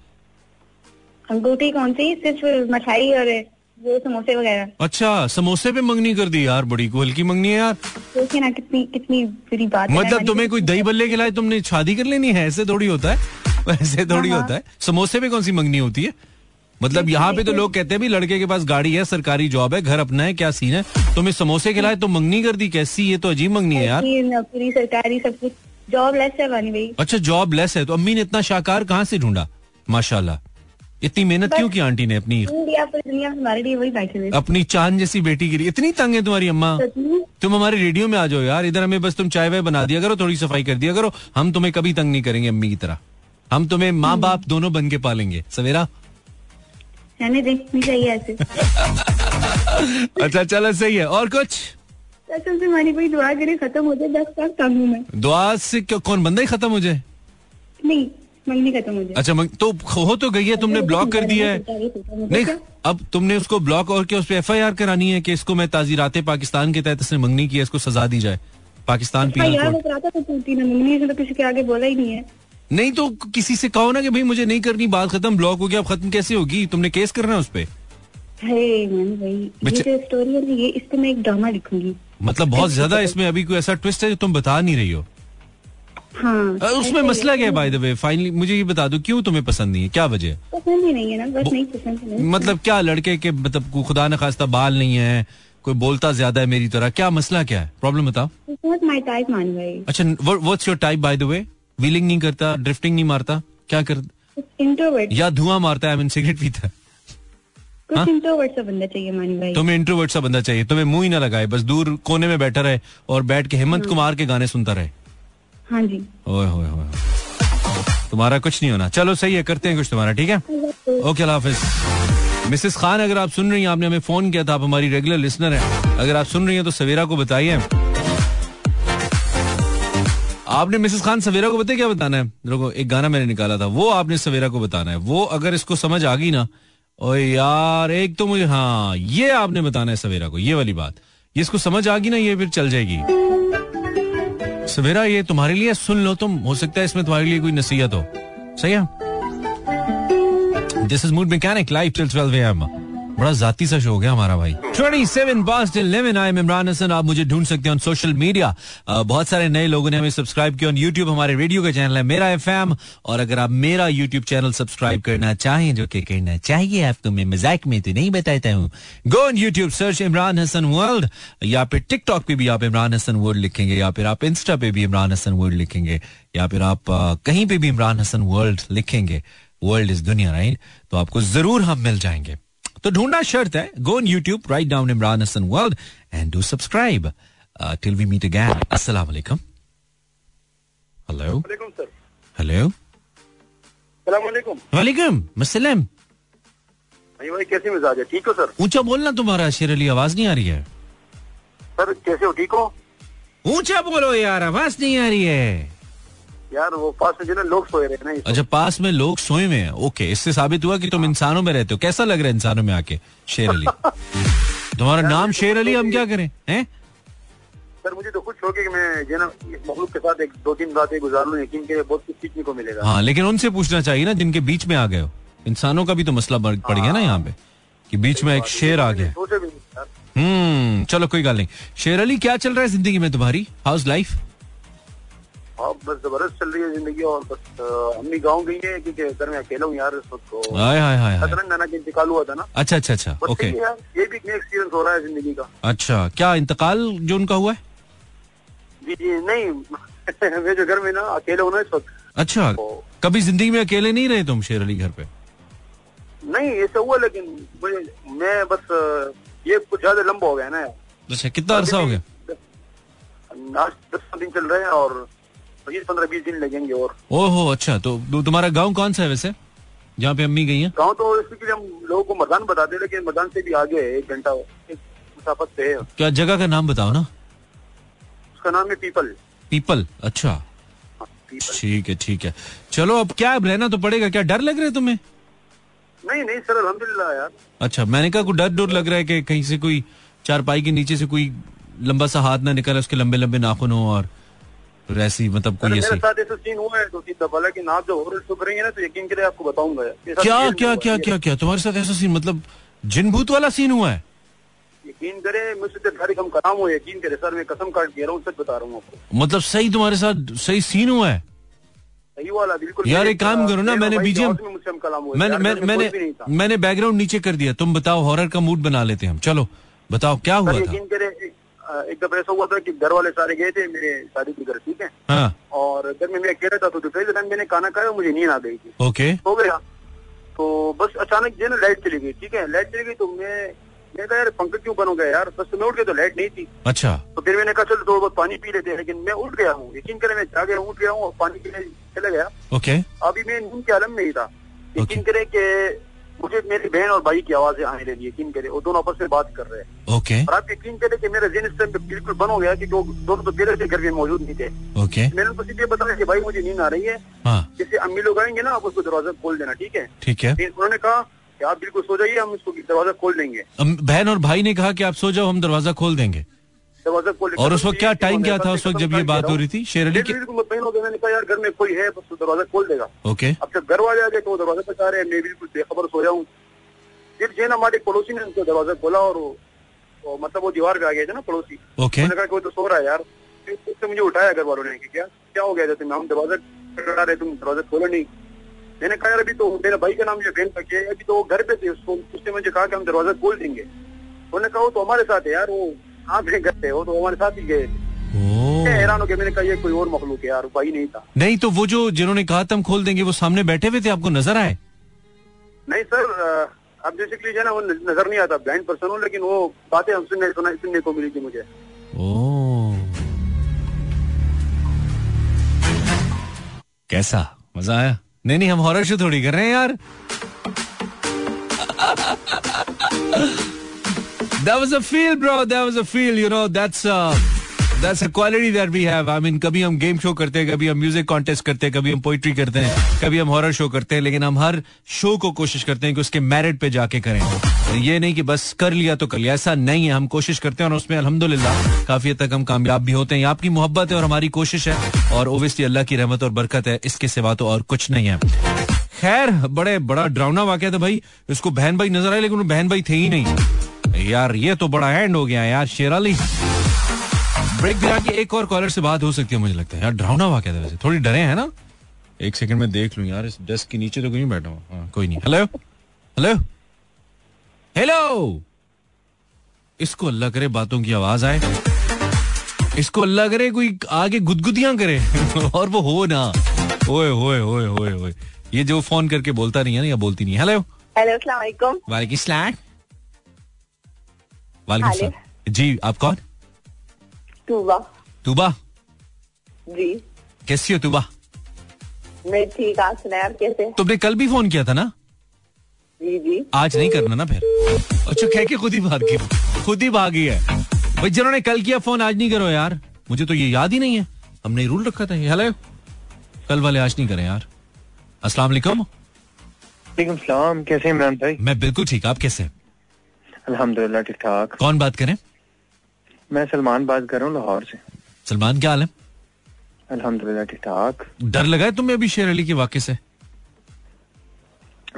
अंगूठी कौन सी? सिर्फ़ मिठाई और वो समोसे वगैरह। अच्छा समोसे पे मंगनी कर दी यार बड़ी को हल्की मंगनी है यार। ना कितनी कितनी बुरी बात मतलब तुम्हें कोई दही बल्ले खिलाए तुमने शादी कर लेनी है? ऐसे थोड़ी होता है। ऐसे थोड़ी हाँ, होता है। समोसे पे कौन सी मंगनी होती है? मतलब यहाँ पे तो लोग कहते हैं भी लड़के के पास गाड़ी है सरकारी जॉब है घर अपना है क्या सीन है? तुम्हें समोसे खिलाए तो मंगनी कर दी कैसी? ये तो अजीब मंगनी है यार। नौकरी सरकारी सब कुछ। जॉब लेस है वानी भाई। अच्छा जॉब लेस है। तो अम्मी ने इतना शाकार कहाँ से ढूंढा? माशाल्लाह। इतनी मेहनत क्यों की आंटी ने अपनी? इंडिया दुनिया हमारे लिए वही बैठे हुए। अपनी चाँद जैसी बेटी की इतनी तंग है तुम्हारी अम्मा। तुम हमारे रेडियो में आ जाओ यार। इधर हमें बस तुम चाय वाय बना दिया करो थोड़ी सफ़ाई कर दिया करो। हम तुम्हें कभी तंग नहीं करेंगे अम्मी की तरह। हम तुम्हें माँ बाप दोनों बन के पालेंगे। सवेरा रहने देखनी चाहिए ऐसे अच्छा चलो सही है। और कुछ? कसम से हमारी कोई दुआ करे खत्म हो जाए दस साल तंग हूँ मैं। दुआ से क्यों कौन बंदा ही खत्म हो जाए? नहीं महीने खत्म हो जाए। अच्छा मग- तो हो तो गई है तुमने ब्लॉक कर दिया है। नहीं अब तुमने उसको ब्लॉक और क्या उस पर एफ़ आई आर करानी है कि इसको मैं ताजीराते पाकिस्तान के तहत इसने मंगनी की है इसको सजा दी जाए। पाकिस्तान कराता तो मंगनी तो किसी के आगे बोला ही नहीं है। नहीं तो किसी से कहो ना कि भाई मुझे नहीं करनी बात खत्म ब्लॉक हो गया अब खत्म कैसे होगी? तुमने केस करना है उस पे? है भाई ये स्टोरी है ये इस पे मैं एक ड्रामा लिखूँगी। मतलब बहुत ज़्यादा इसमें अभी कोई ऐसा ट्विस्ट है जो तुम बता नहीं रही हो? हाँ उसमें मसला क्या है बाय द वे फाइनली मुझे ये बता दो क्यों तुम्हें पसंद नहीं है? क्या वजह पसंद ही नहीं है ना बस नहीं पसंद नहीं मतलब क्या लड़के के मतलब खुदा न खास्ता बाल नहीं है कोई बोलता ज़्यादा है मेरी तरह? क्या मसला क्या है? प्रॉब्लम बताओ। अच्छा what's your type by the way wheeling नहीं करता ड्रिफ्टिंग नहीं मारता क्या कर इंट्रोवर्ट या धुआँ मारता है सिगरेट पीता है। हाँ? कुछ इंट्रोवर्ट सा बंदा चाहिए मानी भाई। तुम्हें इंट्रोवर्ट सा बंदा चाहिए तुम्हें मुँह ही ना लगाए बस दूर कोने में बैठा रहे और बैठ के हेमंत कुमार के गाने सुनता रहे। हाँ जी। ओए होए होए तुम्हारा कुछ नहीं होना। चलो सही है करते हैं कुछ तुम्हारा ठीक है? ओके हाफिज। मिसेस खान अगर आप सुन रही हैं आपने हमें फ़ोन किया था आप हमारी रेगुलर लिसनर हैं। अगर आप सुन रही हैं तो सवेरा को बताइए। आपने मिसेस खान सवेरा को बताया क्या बताना है? देखो एक गाना मैंने निकाला था, वो आपने सवेरा को बताना है। वो अगर इसको समझ आ गई ना, ओए यार, एक तो मुझे हाँ ये आपने बताना है सवेरा को, ये वाली बात। ये इसको समझ आ गई ना, ये फिर चल जाएगी। सवेरा, ये तुम्हारे लिए सुन लो तुम, हो सकता है इसमें तुम्हारे लिए कोई नसीहत हो। सही है? This is mood mechanic live till 12 AM बड़ा जाती सा शो हो गया हमारा भाई। 27 past 11 I am Imran Hasan आप मुझे ढूंढ सकते हैं सोशल मीडिया बहुत सारे नए लोगों ने हमें सब्सक्राइब किया। ऑन यूट्यूब हमारे रेडियो का चैनल है मेरा एफएम और अगर आप मेरा यूट्यूब चैनल सब्सक्राइब करना चाहें, जो कि करना चाहिए आपको मैं मज़ाक में तो नहीं बताता हूँ। Go on YouTube search Imran Hasan world या फिर टिकटॉक पे भी आप इमरान हसन वर्ल्ड लिखेंगे, या फिर आप इंस्टा पे भी इमरान हसन वर्ल्ड लिखेंगे, या फिर आप कहीं पे भी इमरान हसन वर्ल्ड लिखेंगे। वर्ल्ड इज़ दुनिया राइट तो आपको ज़रूर हम मिल जाएँगे। तो ढूंढना शर्त है। Go on YouTube write down Imran Hasan world and do subscribe till we meet again अस्सलाम वालेकुम हेलो हेलो वालेकुम मसलम भाई भाई कैसे मिजाज है? ठीक हो सर ऊँचा बोलना तुम्हारा शेर अली आवाज़ नहीं आ रही है। सर कैसे हो? ठीक हो? ऊँचा बोलो यार आवाज़ नहीं आ रही है। यार वो पास में जो ना लोग सोए रहे हैं अच्छा पास में लोग सोए हुए हैं? ओके इससे साबित हुआ कि तुम इंसानों में रहते हो। कैसा लग रहा है इंसानों में आके शेर अली? तुम्हारा नाम शेर अली हम क्या करें हैं? सर मुझे तो खुश हो गया कि मैं जो ना इस मखलूक के साथ एक दो तीन रातें गुजार लूँ यकीन के बहुत कुछ सीखने को मिलेगा। हाँ लेकिन उनसे पूछना चाहिए ना जिनके बीच में आ गए हो। इंसानों का भी तो मसला पड़ गया ना यहाँ पे कि बीच में एक शेर आ गया। हम्म चलो कोई गल नहीं। शेर अली क्या चल रहा है ज़िंदगी में तुम्हारी? हाउस लाइफ हाँ बस ज़बरदस्त चल रही है ज़िंदगी और बस अम्मी गाँव गई है क्योंकि घर में अकेला हूँ यार इस वक्त तो अचानक नाना का इंतकाल हुआ था ना। अच्छा अच्छा अच्छा ओके ये भी एक्सपीरियंस हो रहा है ज़िंदगी का। अच्छा क्या इंतकाल जो उनका हुआ है? जी जी नहीं मैं जो घर में ना अकेले हूँ ना इस वक्त अच्छा तो- कभी ज़िंदगी में अकेले नहीं रहे तुम शेर अली घर पे? नहीं ऐसा हुआ लेकिन मैं बस ये कुछ ज़्यादा लंबा हो गया ना। अच्छा कितना अरसा हो गया? आज दस दिन चल रहे हैं और पच्चीस पंद्रह बीस दिन लगेंगे और। ओहो अच्छा तो तुम्हारा गाँव कौन सा है वैसे? जहाँ पे अम्मी गई हैं? गाँव तो इसके लिए हम लोगों को मरदान बताते हैं लेकिन मरदान से भी आगे है एक घंटा मुसाफत पे है। क्या जगह का नाम बताओ ना। उसका नाम है पीपल। पीपल अच्छा। हाँ, ठीक है ठीक है। चलो अब क्या अब रहना तो पड़ेगा क्या डर लग रहा है तुम्हें? नहीं नहीं सर अलहमदुल्ला यार। अच्छा मैंने कहा कोई डर डर लग रहा है कि कहीं से कोई चारपाई के नीचे से कोई लंबा सा हाथ ना निकले उसके लंबे लंबे नाखून हो और ऐसी मतलब कोई ऐसी। साथ ऐसा सीन हुआ है दो तीन दफ़ा लेकिन आप जो हॉरर शो करेंगे ना तो यकीन करें आपको बताऊँगा क्या क्या क्या क्या क्या? तुम्हारे साथ ऐसा सीन मतलब जिन भूत वाला सीन हुआ है? यकीन करें मुझसे तो हम कराम हो यकीन करें सर मैं कसम काट रहा हूँ सच बता रहा हूँ आपको। मतलब सही तुम्हारे साथ सही सीन हुआ है? सही वाला बिल्कुल यार एक काम करो ना मैंने भाई के बीजीएम हाउस में मुझसे हम कलाम हुए मैंने मैंने। मैंने बैकग्राउंड नीचे कर दिया तुम बताओ हॉरर का मूड बना लेते हैं हम। चलो बताओ क्या हुआ था? एक- दफ़ा ऐसा हुआ था कि घर वाले सारे गए थे मेरे शादी के घर ठीक है? हाँ। और घर में मैं अकेला था तो दोपहर के टाइम मैंने खाना खाया मुझे नींद आ गई थी। ओके। हो गया। तो बस अचानक जो ना लाइट चली गई ठीक है? लाइट चली गई तो मैं मैं कहा यार पंखा क्यों बन हो गया यार? बस तो मैं उठ गया तो लाइट नहीं थी। अच्छा। तो फिर मैंने कहा चलो थोड़ा बहुत पानी पी लेते हैं। लेकिन मैं उठ गया हूँ यकीन करें मैं जागे उठ गया हूँ और पानी पीने चला गया। ओके। अभी मैं नींद के आलम में ही था। यकीन करें कि मुझे मेरी बहन और भाई की आवाज़ें आने लगी यकीन करें। वो दोनों आपस में बात कर रहे हैं। ओके और आप यकीन करें कि मेरा जेन इस टाइम बिल्कुल बंद हो गया कि दोनों तो पहले से घर में मौजूद नहीं थे। ओके मैंने उनको सीधे बताया कि भाई मुझे नींद आ रही है। हाँ। जैसे अम्मी लोग आएँगे ना आप उसको दरवाज़ा खोल देना ठीक है? ठीक है। फिर उन्होंने कहा कि आप बिल्कुल सो जाइए हम उसको दरवाज़ा खोल देंगे। बहन और भाई ने कहा कि आप सो जाओ हम दरवाज़ा खोल देंगे। और उस वक्त क्या तो टाइम क्या था उस वक्त जब ये बात हो रही थी? शेर अली गया मैंने कहा यार घर में कोई है बस तो दरवाज़ा खोल देगा। ओके अब जब घर वाले आ गए तो वो दरवाज़ा बचा रहे हैं मैं बिल्कुल बेखबर सोया हूँ। फिर जो है ना हमारे पड़ोसी ने उनको दरवाज़ा खोला और मतलब वो दीवार पे आ गए थे ना पड़ोसी। उन्होंने कहा कि वो तो सो रहा है यार। फिर उससे मुझे उठाया घर वालों ने कि क्या क्या हो गया? जैसे हम दरवाज़ा खड़ा रहे तुम दरवाज़ा खोला नहीं। मैंने कहा यार अभी तो मेरा भाई का नाम जो बहन का है अभी तो वो घर पे थे उसको उसने मुझे कहा कि हम दरवाज़ा खोल देंगे। उन्होंने कहा वो तो हमारे साथ है यार वो आप घर थे वो तो हमारे साथ ही गए थे। हैरान हो गया मैंने कहा ये कोई और मखलूक है यार भाई नहीं था। नहीं तो वो जो जिन्होंने कहा था हम खोल देंगे वो सामने बैठे हुए थे आपको नज़र आए? नहीं सर अब बेसिकली जो है ना वो नज़र नहीं आता ब्लाइंड पर्सन हूँ लेकिन वो बातें हम सुनने सुना- सुनने को मिली थी मुझे। कैसा? मज़ा आया? नहीं नहीं हम हॉरर शो थोड़ी कर रहे हैं यार। that was a feel bro. That was a feel you know. That's uh, that's a quality that we have. I mean कभी हम गेम शो करते हैं कभी हम म्यूज़िक कॉन्टेस्ट करते हैं कभी हम पोइट्री करते हैं कभी हम हॉरर शो करते हैं लेकिन हम हर शो को कोशिश करते हैं कि उसके मेरिट पे जाके करें। ये नहीं कि बस कर लिया तो कर लिया। ऐसा नहीं है। हम कोशिश करते हैं और उसमें अल्हम्दुलिल्लाह काफ़ी हद तक हम कामयाब भी होते हैं। आपकी मोहब्बत है और हमारी कोशिश है और ओबियसली अल्लाह की रहमत और बरकत है। इसके सिवा तो और कुछ नहीं है। खैर बड़े बड़ा ड्राउना वाक्य था भाई। इसको बहन भाई नज़र आए लेकिन बहन भाई थे ही नहीं। यार ये तो बड़ा एंड हो गया यार शेर अली। ब्रेक दिला के एक और कॉलर से बात हो सकती है मुझे लगता है। यार ड्राउना वाक्य था वैसे। थोड़ी डरे हैं ना? एक सेकंड में देख लूँ यार इस डेस्क के नीचे तो कहीं बैठा हूँ। हाँ, कोई नहीं। हेलो हेलो हेलो इसको अल्लाह करे बातों की आवाज़ आए। इसको अल्लाह करे कोई आगे गुदगुदियाँ करे। और वो हो ना। ओए ओए ओए ओए ओए। ये जो फ़ोन करके बोलता नहीं है ना या बोलती नहीं है। हेलो हेलो अस्सलाम वालेकुम। वालेकुम सलाम। सलाम जी आप कौन? तूबा। तुबा? जी। कैसी हो तुबा? मैं ठीक आप सुनाए आप कैसे तुमने कल भी फ़ोन किया था ना? जी जी। आज नहीं करना ना फिर। अच्छा कह के खुद ही भाग गई खुद ही भागी है। भाई जिन्होंने कल किया फ़ोन आज नहीं करो यार। मुझे तो ये याद ही नहीं है। हमने रूल रखा था हेलो। कल वाले आज नहीं करें यार। अस्सलाम वालेकुम। वालेकुम सलाम। कैसे हैं इमरान भाई? मैं बिल्कुल ठीक। आप कैसे हैं? अल्हम्दुलिल्लाह ठीक ठाक। कौन बात करें? मैं सलमान बात कर रहा हूँ लाहौर से। सलमान क्या हाल है? अल्हम्दुलिल्लाह ठीक ठाक। डर लगा है तुम्हें अभी शेर अली के वाक्य से?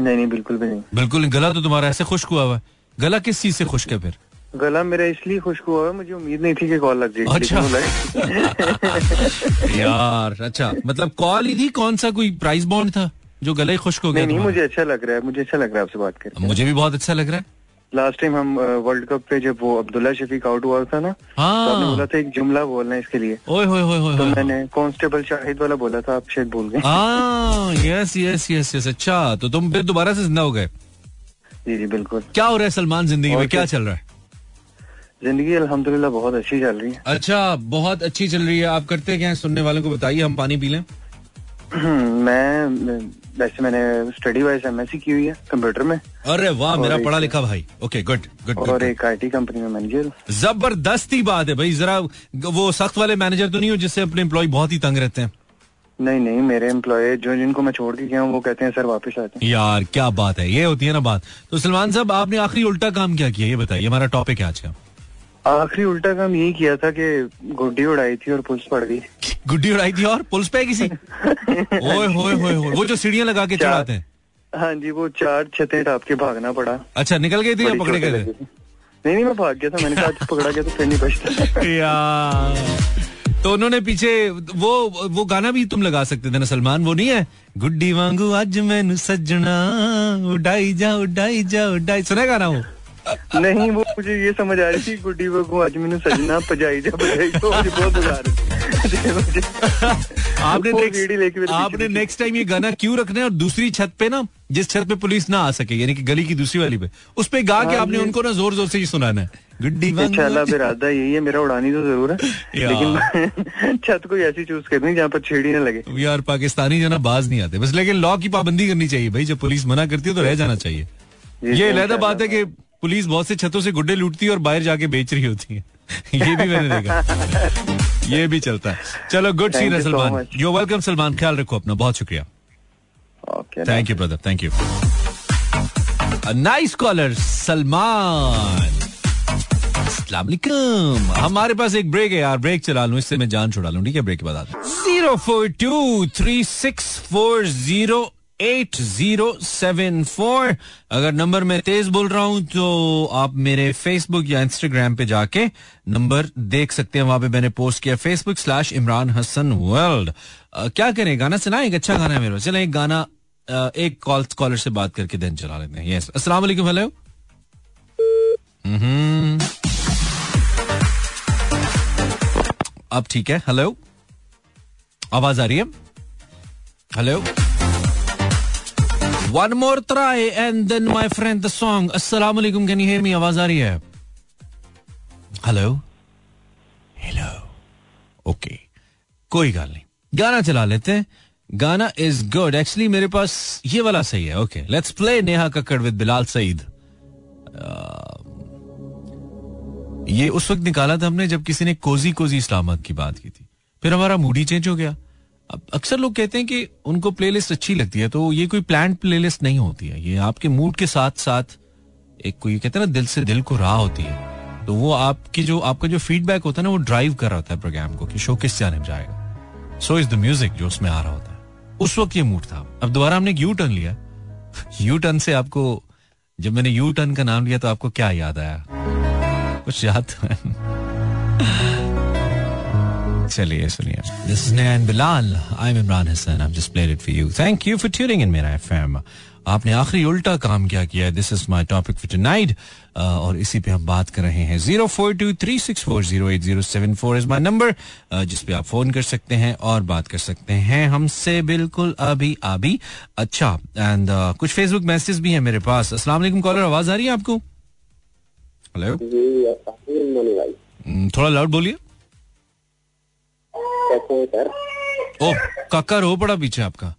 नहीं नहीं बिल्कुल भी नहीं। बिल्कुल नहीं गला तो तुम्हारा ऐसे खुश्क हुआ हुआ गला किस चीज़ से खुश्क है फिर? गला मेरा इसलिए खुश्क हुआ मुझे उम्मीद नहीं थी कि कॉल लग जाएगी अच्छा। यार अच्छा मतलब कॉल ही थी कौन सा कोई प्राइस बॉन्ड था जो गला ही खुश्क हो गया नहीं नहीं मुझे अच्छा लग रहा है मुझे अच्छा लग रहा है आपसे बात करके। मुझे भी बहुत अच्छा लग रहा है। लास्ट टाइम हम वर्ल्ड कप पे जब वो अब्दुल्ला शफीक आउट हुआ था ना हाँ। तो आपने बोला था एक जुमला बोलना है इसके लिए। ओए होए होए होए तो। मैंने कांस्टेबल शाहिद वाला बोला था आप शायद भूल गए। हाँ यस यस यस यस अच्छा तो तुम फिर दोबारा से ज़िंदा हो गए। जी जी बिल्कुल। क्या हो रहा है सलमान ज़िंदगी में? क्या? चल रहा है? ज़िंदगी अल्हम्दुलिल्लाह बहुत अच्छी चल रही है। अच्छा बहुत अच्छी चल रही है। आप करते क्या हैं? सुनने वालों को बताइए हम पानी पी लें। मैं- वैसे मैंने स्टडी वाइज एमएससी की हुई है कंप्यूटर में। अरे वाह मेरा पढ़ा लिखा भाई। ओके गुड गुड और एक आईटी कंपनी में मैनेजर हूँ। ज़बरदस्ती बात है भाई जरा वो सख्त वाले मैनेजर तो नहीं हो जिससे अपने एम्प्लॉय बहुत ही तंग रहते हैं? नहीं नहीं मेरे एम्प्लॉय जो जिनको मैं छोड़ के गया हूँ वो कहते हैं सर वापस आते हैं। यार क्या बात है ये होती है ना बात। तो सलमान साहब आपने आखिरी उल्टा काम क्या किया? ये बताइए हमारा टॉपिक है आज का। आखिरी उल्टा काम यही किया था कि गुड्डी उड़ाई थी और पुलिस पड़ गई। गुड्डी उड़ाई थी और पुलिस पे किसी? ओए होए होए होए। वो जो सीढ़ियाँ लगा के चढ़ाते हैं। हाँ जी वो चार छतें टाप के भागना पड़ा। अच्छा निकल गए थे या पकड़े गए नहीं नहीं मैं भाग गया था। मैंने कहा "आज पकड़ा गया तो फिर नहीं बचता। यार तो उन्होंने पीछे वो वो गाना भी तुम लगा सकते थे ना सलमान? वो नहीं है गुड्डी वांगू आज मैनू सजना उड़ाई जा उड़ाई जा उड़ाई। सुना गाना वो? नहीं वो मुझे ये समझ आ रही थी गुड्डी बगू आज मैंने सजना पजाई जा बजाई तो मुझे बहुत मज़ा आ रही आपने आपने नेक्स्ट टाइम ये गाना क्यों रखना है और दूसरी छत पे ना जिस छत पे पुलिस ना आ सके यानी कि गली की दूसरी वाली पे उस पे गा के हाँ, आपने उनको ना ज़ोर ज़ोर से ही सुनाना है। गुड्डी फिर इरादा यही है मेरा उड़ानी तो ज़रूर है। लेकिन छत कोई ऐसी चूज़ करनी जहाँ पर छेड़ी न लगे। यार पाकिस्तानी जो ना बाज नहीं आते। बस लेकिन लॉ की पाबंदी करनी चाहिए भाई जब पुलिस मना करती है तो रह जाना चाहिए। ये जी, अलहदा बात है। कि पुलिस बहुत से छतों से गुड्डे लूटती है और बाहर जाके बेच रही होती है। ये भी मैंने देखा। ये भी चलता है। चलो गुड सीन है सलमान. You welcome Salman. ख्याल रखो अपना। बहुत शुक्रिया। Thank you brother thank you nice caller Salman. हमारे पास एक ब्रेक है यार। ब्रेक चला लूँ इससे मैं जान छुड़ा लूँ। ठीक है ब्रेक के बाद zero four two three six four zero eight zero seven four अगर नंबर मैं तेज बोल रहा हूँ तो आप मेरे फेसबुक या इंस्टाग्राम पे जाके नंबर देख सकते हैं। वहाँ पे मैंने पोस्ट किया Facebook slash Imran Hasan world क्या करें? गाना सुना एक अच्छा गाना है मेरे चले एक गाना अ, एक कॉल कॉलर से बात करके दिन चला लेते हैं। यस अस्सलाम वालेकुम हेलो हम्म। अब ठीक है हेलो आवाज़ आ रही है? Hello one more try and then my friend the song अस्सलाम वालेकुम कैन यू हियर मी आवाज़ आ रही है हेलो हेलो ओके कोई गाल नहीं। गाना चला लेते हैं। गाना इज़ गुड एक्चुअली मेरे पास ये वाला सही है। Okay let's play Neha Kakkar with Bilal Saeed. ये उस वक्त निकाला था हमने जब किसी ने कोजी कोजी इस्लामाबाद की बात की थी। फिर हमारा मूड ही चेंज हो गया। अक्सर लोग कहते हैं कि उनको प्लेलिस्ट अच्छी लगती है तो ये कोई प्लान प्लेलिस्ट नहीं होती है। ये आपके मूड के साथ साथ एक कोई कहते हैं ना, दिल से दिल को राह होती है। तो वो आपकी जो, आपका जो फीडबैक होता है ना, वो ड्राइव कर रहा होता है प्रोग्राम को कि शो किस जाने जाएगा। सो इज़ द म्यूज़िक जो उसमें आ रहा होता है। उस वक्त ये मूड था। अब दोबारा हमने यू टर्न लिया। यू टर्न से आपको, जब मैंने यू टर्न का नाम लिया तो आपको क्या याद आया? कुछ याद चलिए सुनिए। This is Nain Bilal I am Imran Hasan I just played it for you thank you for tuning in मेरा एफएम आपने आखिरी उल्टा काम क्या किया? This is my topic for tonight और इसी पे हम बात कर रहे हैं। Zero four two three six four zero eight zero seven four is my number जिस पे आप फ़ोन कर सकते हैं और बात कर सकते हैं। हमसे बिल्कुल अभी अभी अच्छा एंड uh, कुछ फेसबुक मैसेज भी है मेरे पास। अस्सलाम वालेकुम कॉलर आवाज़ आ रही है आपको? हेलो हम्म, थोड़ा लाउड बोलिए। सर ओ काका रो पड़ा पीछे आपका।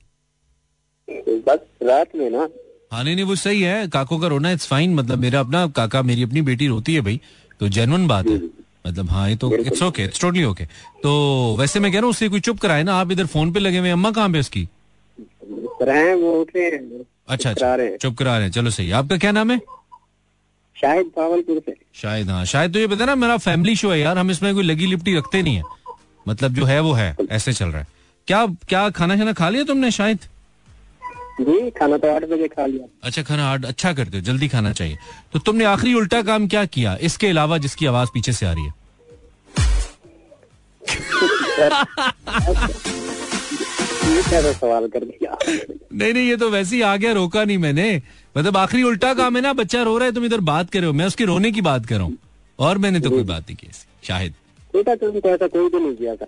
बस रात में ना। हाँ नहीं नहीं वो सही है काको का रोना इट्स फाइन मतलब मेरा अपना काका मेरी अपनी बेटी रोती है भाई तो जेनुअन बात है। मतलब हाँ ये तो it's okay it's totally okay तो वैसे मैं कह रहा हूँ उससे कोई चुप कराए ना आप इधर फ़ोन पे लगे हुए अम्मा कहाँ पे उसकी? रहे वो उठे अच्छा अच्छा चुप करा रहे हैं चलो सही। आपका क्या नाम है? शायद भावलपुर से। शायद हाँ शायद तो ये पता ना मेरा फैमिली शो है यार हम इसमें कोई लगी लिपटी रखते नहीं है। मतलब जो है वो है ऐसे चल रहा है। क्या क्या खाना खाना खा लिया तुमने शायद? जी खाना तो आठ बजे खा लिया। अच्छा खाना आर्ड अच्छा करते हो जल्दी खाना चाहिए। तो तुमने आखिरी उल्टा काम क्या किया? इसके अलावा जिसकी आवाज़ पीछे से आ रही है। सवाल कर दिया नहीं नहीं ये तो वैसे ही आ गया रोका नहीं मैंने। मतलब आखिरी उल्टा काम है ना बच्चा रो रहा है तुम इधर बात कर रहे हो। मैं उसके रोने की बात कर रहा हूँ। और मैंने तो कोई बात नहीं की ऐसी शायद बेटा तुमको ऐसा कोई भी नहीं किया था।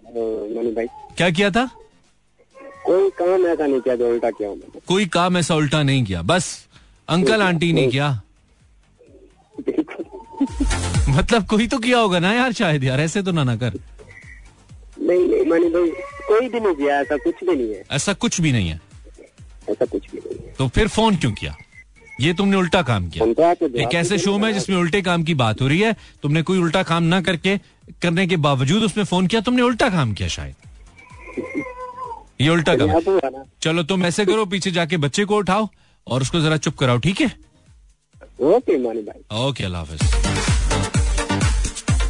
मनी भाई। क्या किया था? कोई काम ऐसा नहीं किया जो उल्टा किया मैंने कोई काम ऐसा उल्टा नहीं किया बस अंकल आंटी ने किया। मतलब कोई तो किया होगा ना यार शायद यार ऐसे तो ना ना कर। नहीं नहीं मनी भाई कोई भी नहीं किया ऐसा कुछ भी नहीं है। ऐसा कुछ भी नहीं है। ऐसा कुछ भी नहीं है। तो फिर फ़ोन क्यों किया? ये तुमने उल्टा काम किया। तो एक ऐसे शो में जिसमें उल्टे काम की बात हो रही है तुमने कोई उल्टा काम ना करके करने के बावजूद उसमें फ़ोन किया तुमने उल्टा काम किया शायद। ये उल्टा काम। ना। चलो तुम ऐसे करो पीछे जाके बच्चे को उठाओ और उसको जरा चुप कराओ ठीक है? ओके ओके अल्लाह हाफिज।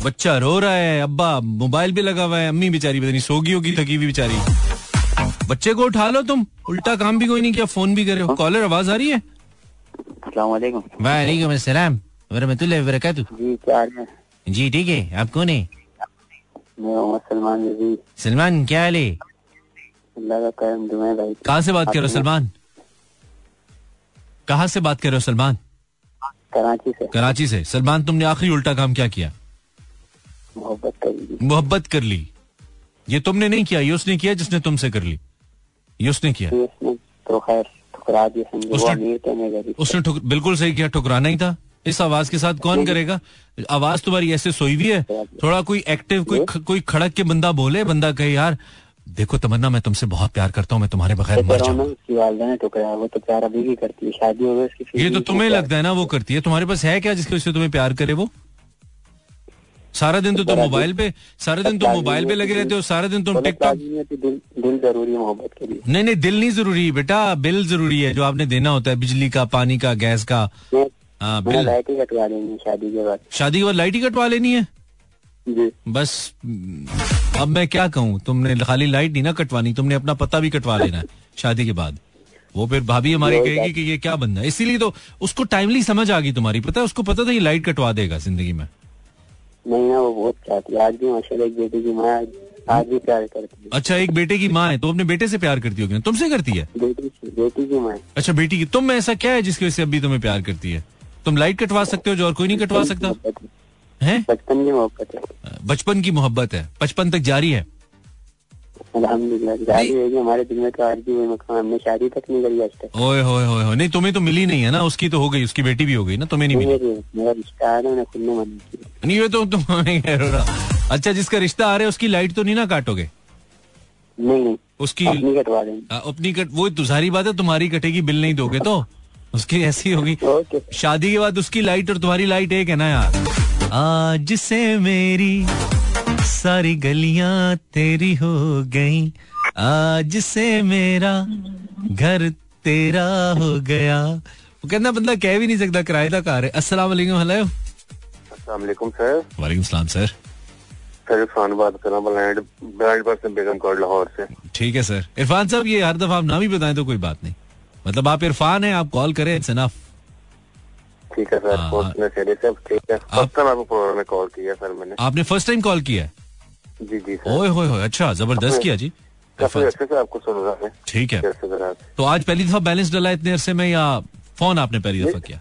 बच्चा रो रहा है अब्बा मोबाइल भी लगा हुआ है अम्मी बेचारी पता नहीं सोगी होगी थकी हुई बेचारी। बच्चे को उठा लो तुम उल्टा काम भी कोई नहीं किया फ़ोन भी करे हो। कॉलर आवाज़ आ रही है? वालेकुम वालेकुम अस्सलाम वरहमतुल्लाहि वबरकातुह जी ठीक है। आप कौन है? सलमान जी। सलमान क्या हाल है? कहाँ से बात कर रहे हो सलमान? कहाँ से बात कर रहे हो सलमान? कराची से। कराची से। सलमान तुमने आखिरी उल्टा काम क्या किया? मोहब्बत करी मोहब्बत कर ली। ये तुमने नहीं किया ये उसने किया जिसने तुमसे कर ली। ये उसने किया। उसने तो खैर ठुकरा दिया उसने- ठुक, बिल्कुल सही किया ठुकराना ही था। इस आवाज़ के साथ कौन करेगा? आवाज़ तुम्हारी ऐसे सोई हुई है? थोड़ा कोई एक्टिव कोई कोई खड़क के बंदा बोले बंदा कहे यार देखो तमन्ना मैं तुमसे बहुत प्यार करता हूँ मैं तुम्हारे बगैर मर तो जाऊँ ठुकराया वो तो प्यार अभी भी करती है शादी हो गई ये तो तुम्हें लगता है ना वो करती है। तुम्हारे पास है क्या जिसकी वजह से तुम्हें प्यार करे वो? सारा दिन तो तुम मोबाइल पे सारा दिन तुम मोबाइल पे लगे रहते हो सारा दिन तुम टिकटॉक दिल ज़रूरी है मोहब्बत के लिए। नहीं नहीं दिल नहीं ज़रूरी बेटा बिल ज़रूरी है जो आपने देना होता है बिजली का पानी का गैस का। हाँ बिल। लाइट ही कटवा देंगे शादी के बाद शादी के बाद लाइट ही कटवा लेनी है? जी। बस अब मैं क्या कहूँ? तुमने खाली लाइट नहीं ना कटवानी तुमने अपना पता भी कटवा लेना है शादी के बाद। वो फिर भाभी हमारी कहेगी कि ये क्या बंदा है? इसीलिए तो उसको टाइमली समझ आ गई तुम्हारी पता है? उसको पता था ये लाइट कटवा देगा ज़िंदगी में। नहीं ना वो बहुत चाहती आज भी माशाल्लाह एक बेटे की माँ आज भी प्यार करती है। अच्छा एक बेटे की माँ है तो अपने बेटे से प्यार करती होगी तुमसे करती है? बेटी बेटी की माँ अच्छा बेटी की। तुम ऐसा क्या है जिसकी वजह से अभी तुम्हें प्यार करती है? तुम लाइट कटवा सकते हो जो और कोई नहीं कटवा सकता। है। है बचपन की मोहब्बत है। बचपन की मोहब्बत है। बचपन तक जारी है। हमारे दिल में तो आज भी हमने शादी तक नहीं करी आज तक। ओए होए होए होए। नहीं तुम्हें तो मिली नहीं है ना? उसकी तो हो गई उसकी बेटी भी हो गई ना? तुम्हें नहीं मिली? मेरे- रिश्ता है खुद ने मना किया नहीं ये तो तुम नहीं कह रहे हो। अच्छा जिसका रिश्ता आ रहा है उसकी लाइट तो नहीं ना काटोगे? नहीं उसकी अपनी कटवा देंगे। अपनी कट वो तो सारी बात है तुम्हारी कटेगी बिल नहीं दोगे तो? उसकी ऐसी होगी। ओके शादी के बाद उसकी लाइट और तुम्हारी लाइट एक है ना यार? आज से मेरी सारी गलियाँ तेरी हो गई। आज से मेरा घर तेरा हो गया। वो कहना बंदा कह भी नहीं सकता किराए का कार है अस्सलाम वालेकुम हेलो अस्सलाम वालेकुम सर वालेकुम सलाम सर सर इरफान बात कर रहा हूँ बेगम लाहौर से। ठीक है सर इरफान साहब ये हर दफ़ा आप नाम ही बताएँ तो कोई बात नहीं। मतलब आप इरफान हैं आप कॉल करें इट्स इनफ ठीक है सर हाँ, सब ठीक है। फ़र्स्ट टाइम आपको प्रोग्राम में कॉल किया सर मैंने। आपने फ़र्स्ट टाइम कॉल किया है? जी जी सर। ओए होए होए अच्छा ज़बरदस्त किया जी। अच्छे से आपको सुन रहा है। ठीक है। तो आज पहली दफ़ा बैलेंस डला इतने अरसे में या फ़ोन आपने पहली दफ़ा किया?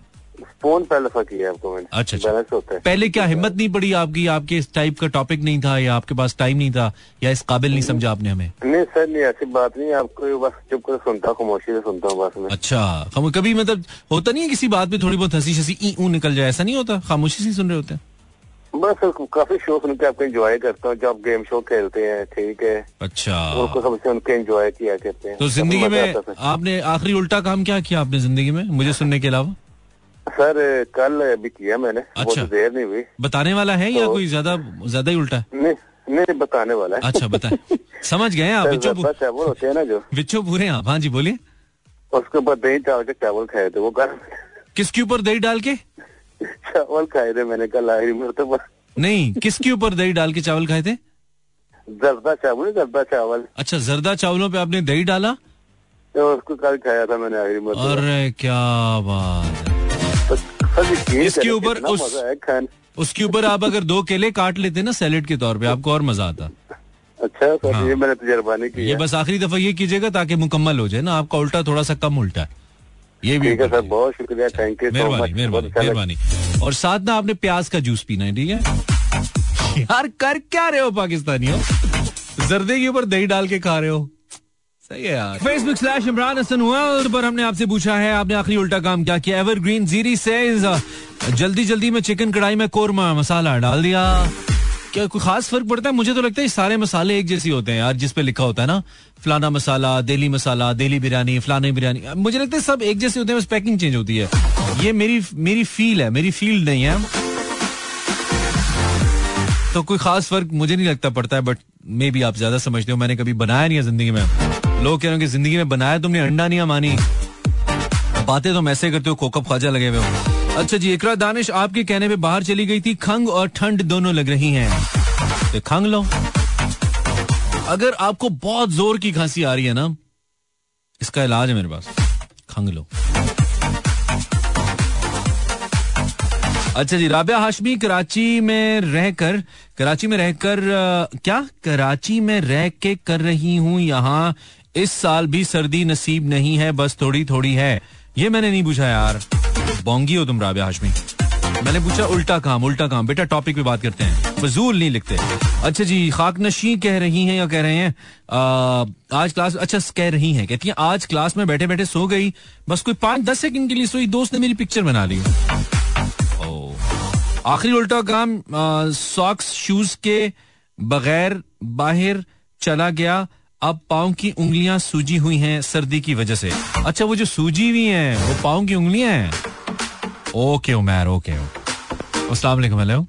फ़ोन पहले दफ़ा किया आपको मैंने। अच्छा बैलेंस होता है। पहले क्या हिम्मत नहीं पड़ी आपकी? आपके इस टाइप का टॉपिक नहीं था या आपके पास टाइम नहीं था या इस काबिल नहीं समझा आपने हमें? नहीं सर नहीं ऐसी बात नहीं आपको बस चुप कर सुनता खामोशी से सुनता हूँ बस मैं। अच्छा हम कभी मतलब होता नहीं है किसी बात पे थोड़ी बहुत हँसी शसी ई ऊ निकल जाए? ऐसा नहीं होता? खामोशी से सुन रहे होते हैं। बस काफ़ी शो सुन के आपको एंजॉय करता हूँ। जब गेम शो खेलते हैं ठीक है। अच्छा। उनको सबसे उनके एंजॉय किया करते हैं। तो ज़िंदगी में आपने आखिरी उल्टा काम क्या किया आपने ज़िंदगी में मुझे सुनने के अलावा? सर कल भी किया मैंने बहुत अच्छा। देर नहीं हुई। बताने वाला है या तो- कोई ज़्यादा ज़्यादा ही उल्टा? है नहीं नहीं बताने वाला है। अच्छा बताएँ। समझ गए आप बिच्छू चावल होते हैं ना जो। बिच्छू पूरे हैं आप? हाँ जी बोलिए। उसके ऊपर दही डाल के चावल खाए थे वो कल किसके ऊपर दही डाल के? चावल खाए थे मैंने कल आखिरी मरतबा नहीं किसके ऊपर दही डाल के चावल खाए थे? जर्दा चावल जर्दा चावल। अच्छा जर्दा चावलों पे आपने दही डाला? तो उसको कल खाया था मैंने आखिरी मरतबा अरे क्या बात है। तो इसके ऊपर उस- उसके ऊपर आप अगर दो केले काट लेते ना सैलेड के तौर पे आपको और मज़ा आता। अच्छा सर हाँ। ये मैंने तजर्बा नहीं ये बस आखिरी दफ़ा ये कीजिएगा ताकि मुकम्मल हो जाए ना आपका उल्टा थोड़ा सा कम उल्टा है। ये भी सर बहुत शुक्रिया थैंक यू मेहरबानी मेहरबानी मेहरबानी। और साथ ना आपने प्याज का जूस पीना है ठीक है? यार कर क्या रहे हो पाकिस्तानियों? जर्दे के ऊपर दही डाल के खा रहे हो। सही है यार। Facebook slash Imran Hasan world पर हमने आपसे पूछा है, आपने आखिरी उल्टा काम क्या किया? एवरग्रीन जीरी सेज जल्दी जल्दी में चिकन कढ़ाई में कोरमा मसाला डाल दिया। क्या कोई खास फ़र्क पड़ता है? मुझे तो लगता है सारे मसाले एक जैसे होते हैं यार, जिस पे लिखा होता है ना, फलाना मसाला दिल्ली मसाला दिल्ली बिरयानी फलानी बिरयानी मुझे लगता है सब एक जैसे होते हैं, बस पैकिंग चेंज होती है। ये मेरी मेरी फील है, मेरी फ़ील्ड नहीं है। तो कोई खास फ़र्क मुझे नहीं लगता पड़ता है बट मे भी आप ज़्यादा समझते हो, मैंने कभी बनाया नहीं है ज़िंदगी में। लोग कह रहे हो कि ज़िंदगी में बनाया तुमने, अंडा नहीं मानी बातें तो ऐसे करते हो कोकप ख्वाजा लगे हुए हो। अच्छा जी इकरा दानिश आपके कहने पे बाहर चली गई थी, खंग और ठंड दोनों लग रही हैं। तो खंग लो। अगर आपको बहुत ज़ोर की खांसी आ रही है ना, इसका इलाज है मेरे पास। खंग लो। अच्छा जी, राबिया हाशमी कराची में रहकर, कराची में रहकर क्या? कराची में रह के कर रही हूँ यहाँ। इस साल भी सर्दी नसीब नहीं है बस थोड़ी थोड़ी है। ये मैंने नहीं पूछा यार। बोंगी हो तुम राबिया हाशमी। मैंने पूछा उल्टा काम उल्टा काम। बेटा टॉपिक पे बात करते हैं। फजूल नहीं लिखते। अच्छा जी खाक नशी कह रही हैं या कह रहे हैं? आ, आज क्लास अच्छा कह रही हैं। कहती हैं आज क्लास में बैठे बैठे सो गई। बस कोई पाँच दस सेकंड के लिए सोई। दोस्त ने मेरी पिक्चर बना ली। आखिरी उल्टा काम सॉक्स शूज़ के बगैर बाहर चला गया। अब पाँव की उंगलियाँ सूजी हुई हैं सर्दी की वजह से। अच्छा वो जो सूजी हुई हैं वो पाँव की उंगलियाँ हैं? Okay Umair okay. अस्सलाम हेलो।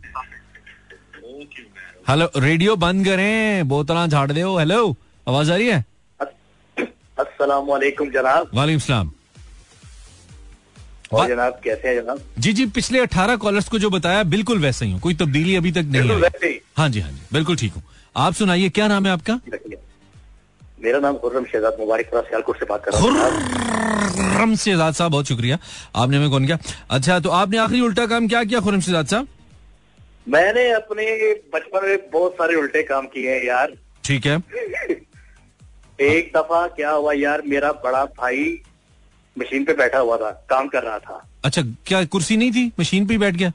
हेलो रेडियो बंद करें बोतला झाड़ दो हेलो। आवाज़ आ रही है? अस्सलाम वालेकुम जनाब। वालेकुम सलाम। और जनाब कैसे हैं जनाब? जी जी पिछले अठारह कॉलर्स को जो बताया बिल्कुल वैसे ही हूँ कोई तब्दीली अभी तक नहीं ही। हाँ जी हाँ जी बिल्कुल ठीक हूँ। आप सुनाइए क्या नाम है आपका? मेरा नाम खुर्रम शहजाद मुबारकपुरा सियालकोट से बात कर रहा हूँ। खुर्रम शहजाद साहब बहुत शुक्रिया। आपने हमें कौन किया? अच्छा तो आपने आखिरी उल्टा काम क्या किया खुर्रम शहजाद साहब? मैंने अपने बचपन में बहुत सारे उल्टे काम किए हैं यार। ठीक है। एक दफ़ा क्या हुआ यार मेरा बड़ा भाई मशीन पे बैठा हुआ था काम कर रहा था। अच्छा क्या कुर्सी नहीं थी? मशीन पे ही बैठ गया?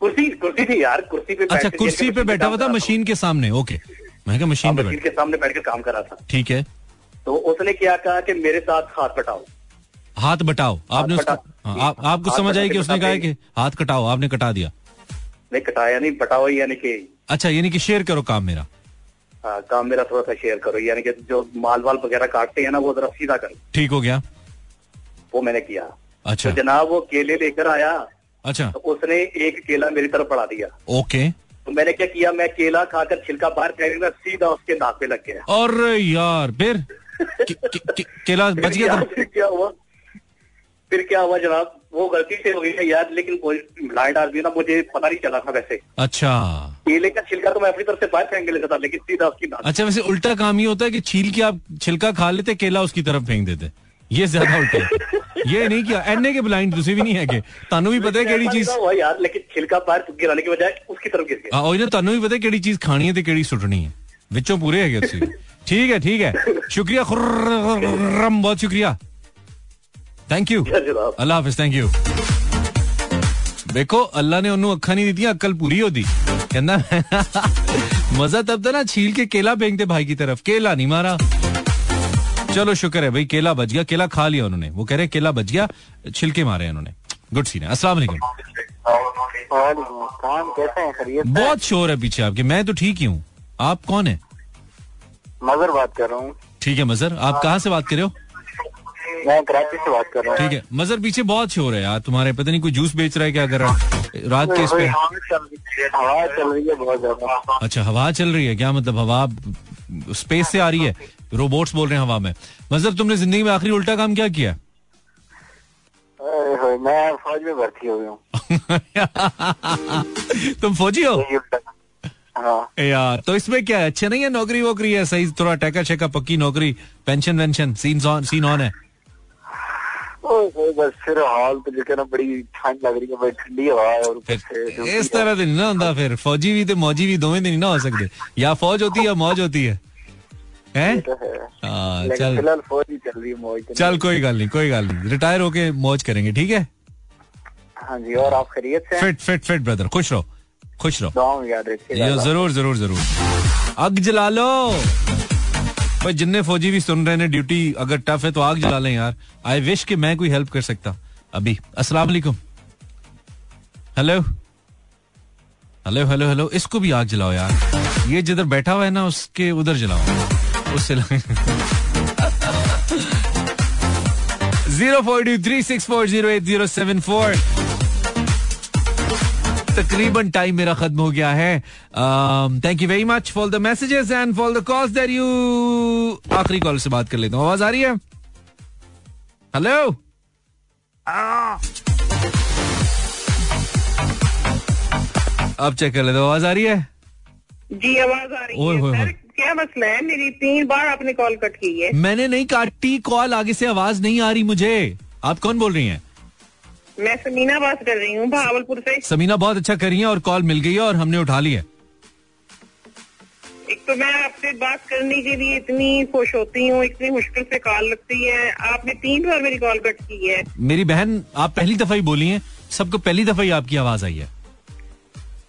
कुर्सी कुर्सी थी यार कुर्सी पे अच्छा कुर्सी पे बैठा हुआ था मशीन के सामने ओके। मैं मशीन पे के सामने बैठ के काम करा था। ठीक है। तो उसने क्या कहा कि मेरे साथ हाथ बटाओ। हाथ बटाओ। आपने हाँ, आप, आपको समझ आई के कि उसने कहा कि हाथ कटाओ आपने कटा दिया। नहीं कटाया नहीं बटाओ यानी कि अच्छा यानी कि शेयर करो काम मेरा। हाँ, काम मेरा थोड़ा सा शेयर करो यानी कि जो माल वाल वगैरह काटते हैं ना वो जरा सीधा करो। ठीक हो गया। वो मैंने किया। अच्छा। तो जनाब वो केले लेकर आया। अच्छा। तो उसने एक केला मेरी तरफ़ पड़ा दिया। ओके। तो मैंने क्या किया मैं केला खाकर छिलका बाहर फेंकना सीधा उसके नाक पे लग गया। और यार फिर? केला बच गया था? फिर क्या हुआ? फिर क्या हुआ जनाब? वो गलती से हो गई है यार लेकिन मिलाए डाल ना मुझे पता नहीं चला था वैसे। अच्छा। केले का छिलका तो मैं अपनी तरफ़ से बाहर फेंक लेता था लेकिन सीधा उसकी अच्छा वैसे उल्टा काम ये होता है कि छील के आप छिलका खा लेते केला उसकी तरफ़ फेंक देते। ये ज़्यादा उल्टे ये नहीं किया। एनए के ब्लाइंड तुझे भी नहीं है के। हाँ, तानू भी पता है केड़ी चीज़ यार लेकिन छिलका बाहर गिराने के बजाय उसकी तरफ़ गिर गया। और ये तानू भी पता है केड़ी चीज़ खानी है ते केड़ी सुटनी है। विचों पूरे है उसी ठीक है ठीक है। शुक्रिया खुर्रम बहुत शुक्रिया। थैंक यू अल्लाह हाफिज थैंक यू देखो अल्लाह ने उन्होंने अखा नहीं दी थी अक्ल पूरी होती कहना मज़ा तब था ना छील के केला फेंकते भाई की तरफ़। केला नहीं मारा। चलो शुक्र है भाई केला बच गया केला खा लिया उन्होंने। वो कह रहे केला बच गया छिलके मारे उन्होंने। गुड सीन है। अस्सलाम वालेकुम। हैं? खरीद बहुत शोर है पीछे आपके। मैं तो ठीक ही हूँ। आप कौन है? मजर बात कर रहा हूँ। ठीक है मजर। आप कहाँ से बात कर रहे हो? मैं कराची से बात कर रहा ठीक है। मजर पीछे बहुत शोर है यार। तुम्हारे पता नहीं कोई जूस बेच रहा है क्या कर रहा है रात के इस पे हवा चल रही है बहुत ज़्यादा। अच्छा हवा चल रही है। क्या मतलब हवा स्पेस से आ रही है। रोबोट्स बोल रहे हैं हवा में। मज़हब तुमने ज़िंदगी में आखिरी उल्टा काम क्या किया? मैं फौज में भर्ती हो गया तुम फौजी हो। हाँ। यार तो इसमें क्या है? अच्छे नहीं है नौकरी वोकरी है? सही थोड़ा टैका छेका पक्की नौकरी पेंशन वेंशन सीन ऑन सीन ऑन है। बस फिर हाल तो जो कहना बड़ी ठंड लग रही है बड़ी ठंडी हवा और ऊपर से फिर ड्यूटी इस तरह तो ना होता फिर फौजी भी तो मौजी भी दोवें दिन नहीं ना हो सकते। या फौज होती है या मौज होती है। हैं? तो है। हाँ, चल। फौज ही चल रही है मौज चल कोई गल नहीं कोई गल नहीं। रिटायर होके मौज करेंगे ठीक है। हाँ जी और आप से फिट फिट फिट ब्रदर खुश रहो खुश रहो। याद ज़रूर ज़रूर ज़रूर। आग जला लो। भाई जिन्ने फौजी भी सुन रहे हैं ड्यूटी अगर टफ है तो आग जला लें यार। आई विश कि मैं कोई हेल्प कर सकता। अभी, अस्सलाम वालेकुम। हेलो हेलो हेलो हेलो इसको भी आग जलाओ यार। ये जिधर बैठा हुआ है ना, उसके उधर जलाओ। उससे zero four two three six four zero eight zero seven four तकरीबन टाइम मेरा खत्म हो गया है। Thank you very much for the messages and for the calls that you आखिरी कॉल से बात कर लेता हूँ। आवाज़ आ रही है? हेलो अब चेक कर लेते आवाज़ आ रही है? जी आवाज़ आ रही है सर। क्या मसला है? मेरी तीन बार आपने कॉल कट की है। मैंने नहीं काटी कॉल आगे से आवाज़ नहीं आ रही मुझे। आप कौन बोल रही हैं? मैं समीना बात कर रही हूँ भावलपुर से। समीना बहुत अच्छा कर रही है और कॉल मिल गई है और हमने उठा ली है। एक तो मैं आपसे बात करने के लिए इतनी खुश होती हूँ इतनी मुश्किल से कॉल लगती है। आपने तीन बार मेरी कॉल कट की है। मेरी बहन आप पहली दफ़ा ही बोली हैं सबको पहली दफ़ा ही आपकी आवाज़ आई है।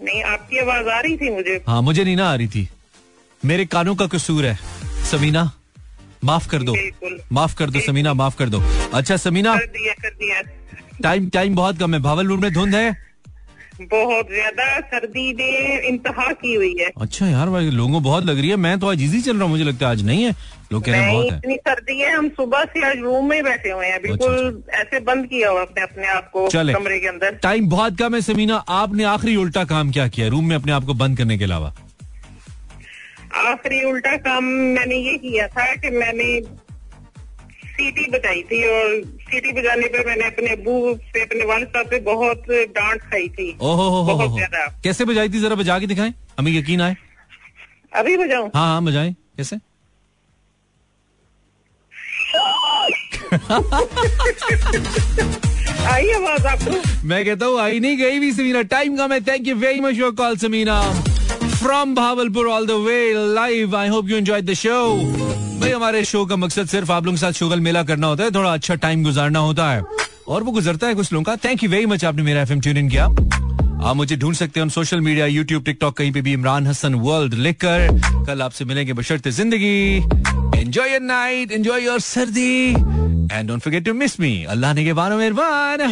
नहीं आपकी आवाज़ आ रही थी मुझे। हाँ मुझे नहीं ना आ रही थी। मेरे कानों का कसूर है। समीना माफ़ कर दो। माफ़ कर दो समीना माफ़ कर दो। अच्छा समीना। कर दिया कर दिया। टाइम टाइम बहुत कम है। भावलपुर में धुंध है? बहुत ज़्यादा सर्दी ने इंतहा की हुई है। अच्छा यार भाई लोगों बहुत लग रही है। मैं तो आज इजी चल रहा हूँ मुझे लगता है आज नहीं है। लोग कह रहे हैं बहुत है। इतनी सर्दी है हम सुबह से आज रूम में बैठे हुए हैं। बिल्कुल ऐसे बंद किया हुआ अपने अपने आप को चले। कमरे के अंदर। टाइम बहुत कम है समीना। आपने आखिरी उल्टा काम क्या किया रूम में अपने आप को बंद करने के अलावा? आखिरी उल्टा काम मैंने ये किया था कि मैंने सीटी बताई थी और सीटी बजाने पर मैंने अपने अबू से अपने वालिद साहब से बहुत डांट खाई थी। ओहो हो हो हो बहुत ज़्यादा। कैसे बजाई थी? जरा बजा के दिखाएँ। हमें यकीन आए? अभी बजाऊं? हाँ हाँ बजाएँ। कैसे? आई आवाज़ आपको? मैं कहता हूँ आई नहीं गई भी समीना। टाइम कम है thank you very much your call Samina. From Bahawalpur all the way live I hope you enjoy the show भाई हमारे शो का मकसद सिर्फ़ आप लोगों के साथ शुगल मेला करना होता है, थोड़ा अच्छा टाइम गुजारना होता है। और वो गुजरता है कुछ लोगों का। थैंक यू वेरी मच आपने मेरा एफ़ एम ट्यून इन किया। आप मुझे ढूंढ सकते हैं सोशल मीडिया यूट्यूब टिकटॉक कहीं पे भी इमरान हसन वर्ल्ड लिखकर। कल आपसे मिलेंगे बशर्ते ज़िंदगी। Enjoy your night enjoy your सर्दी। And don't forget to miss me Allah ने के बारो मेहरबान।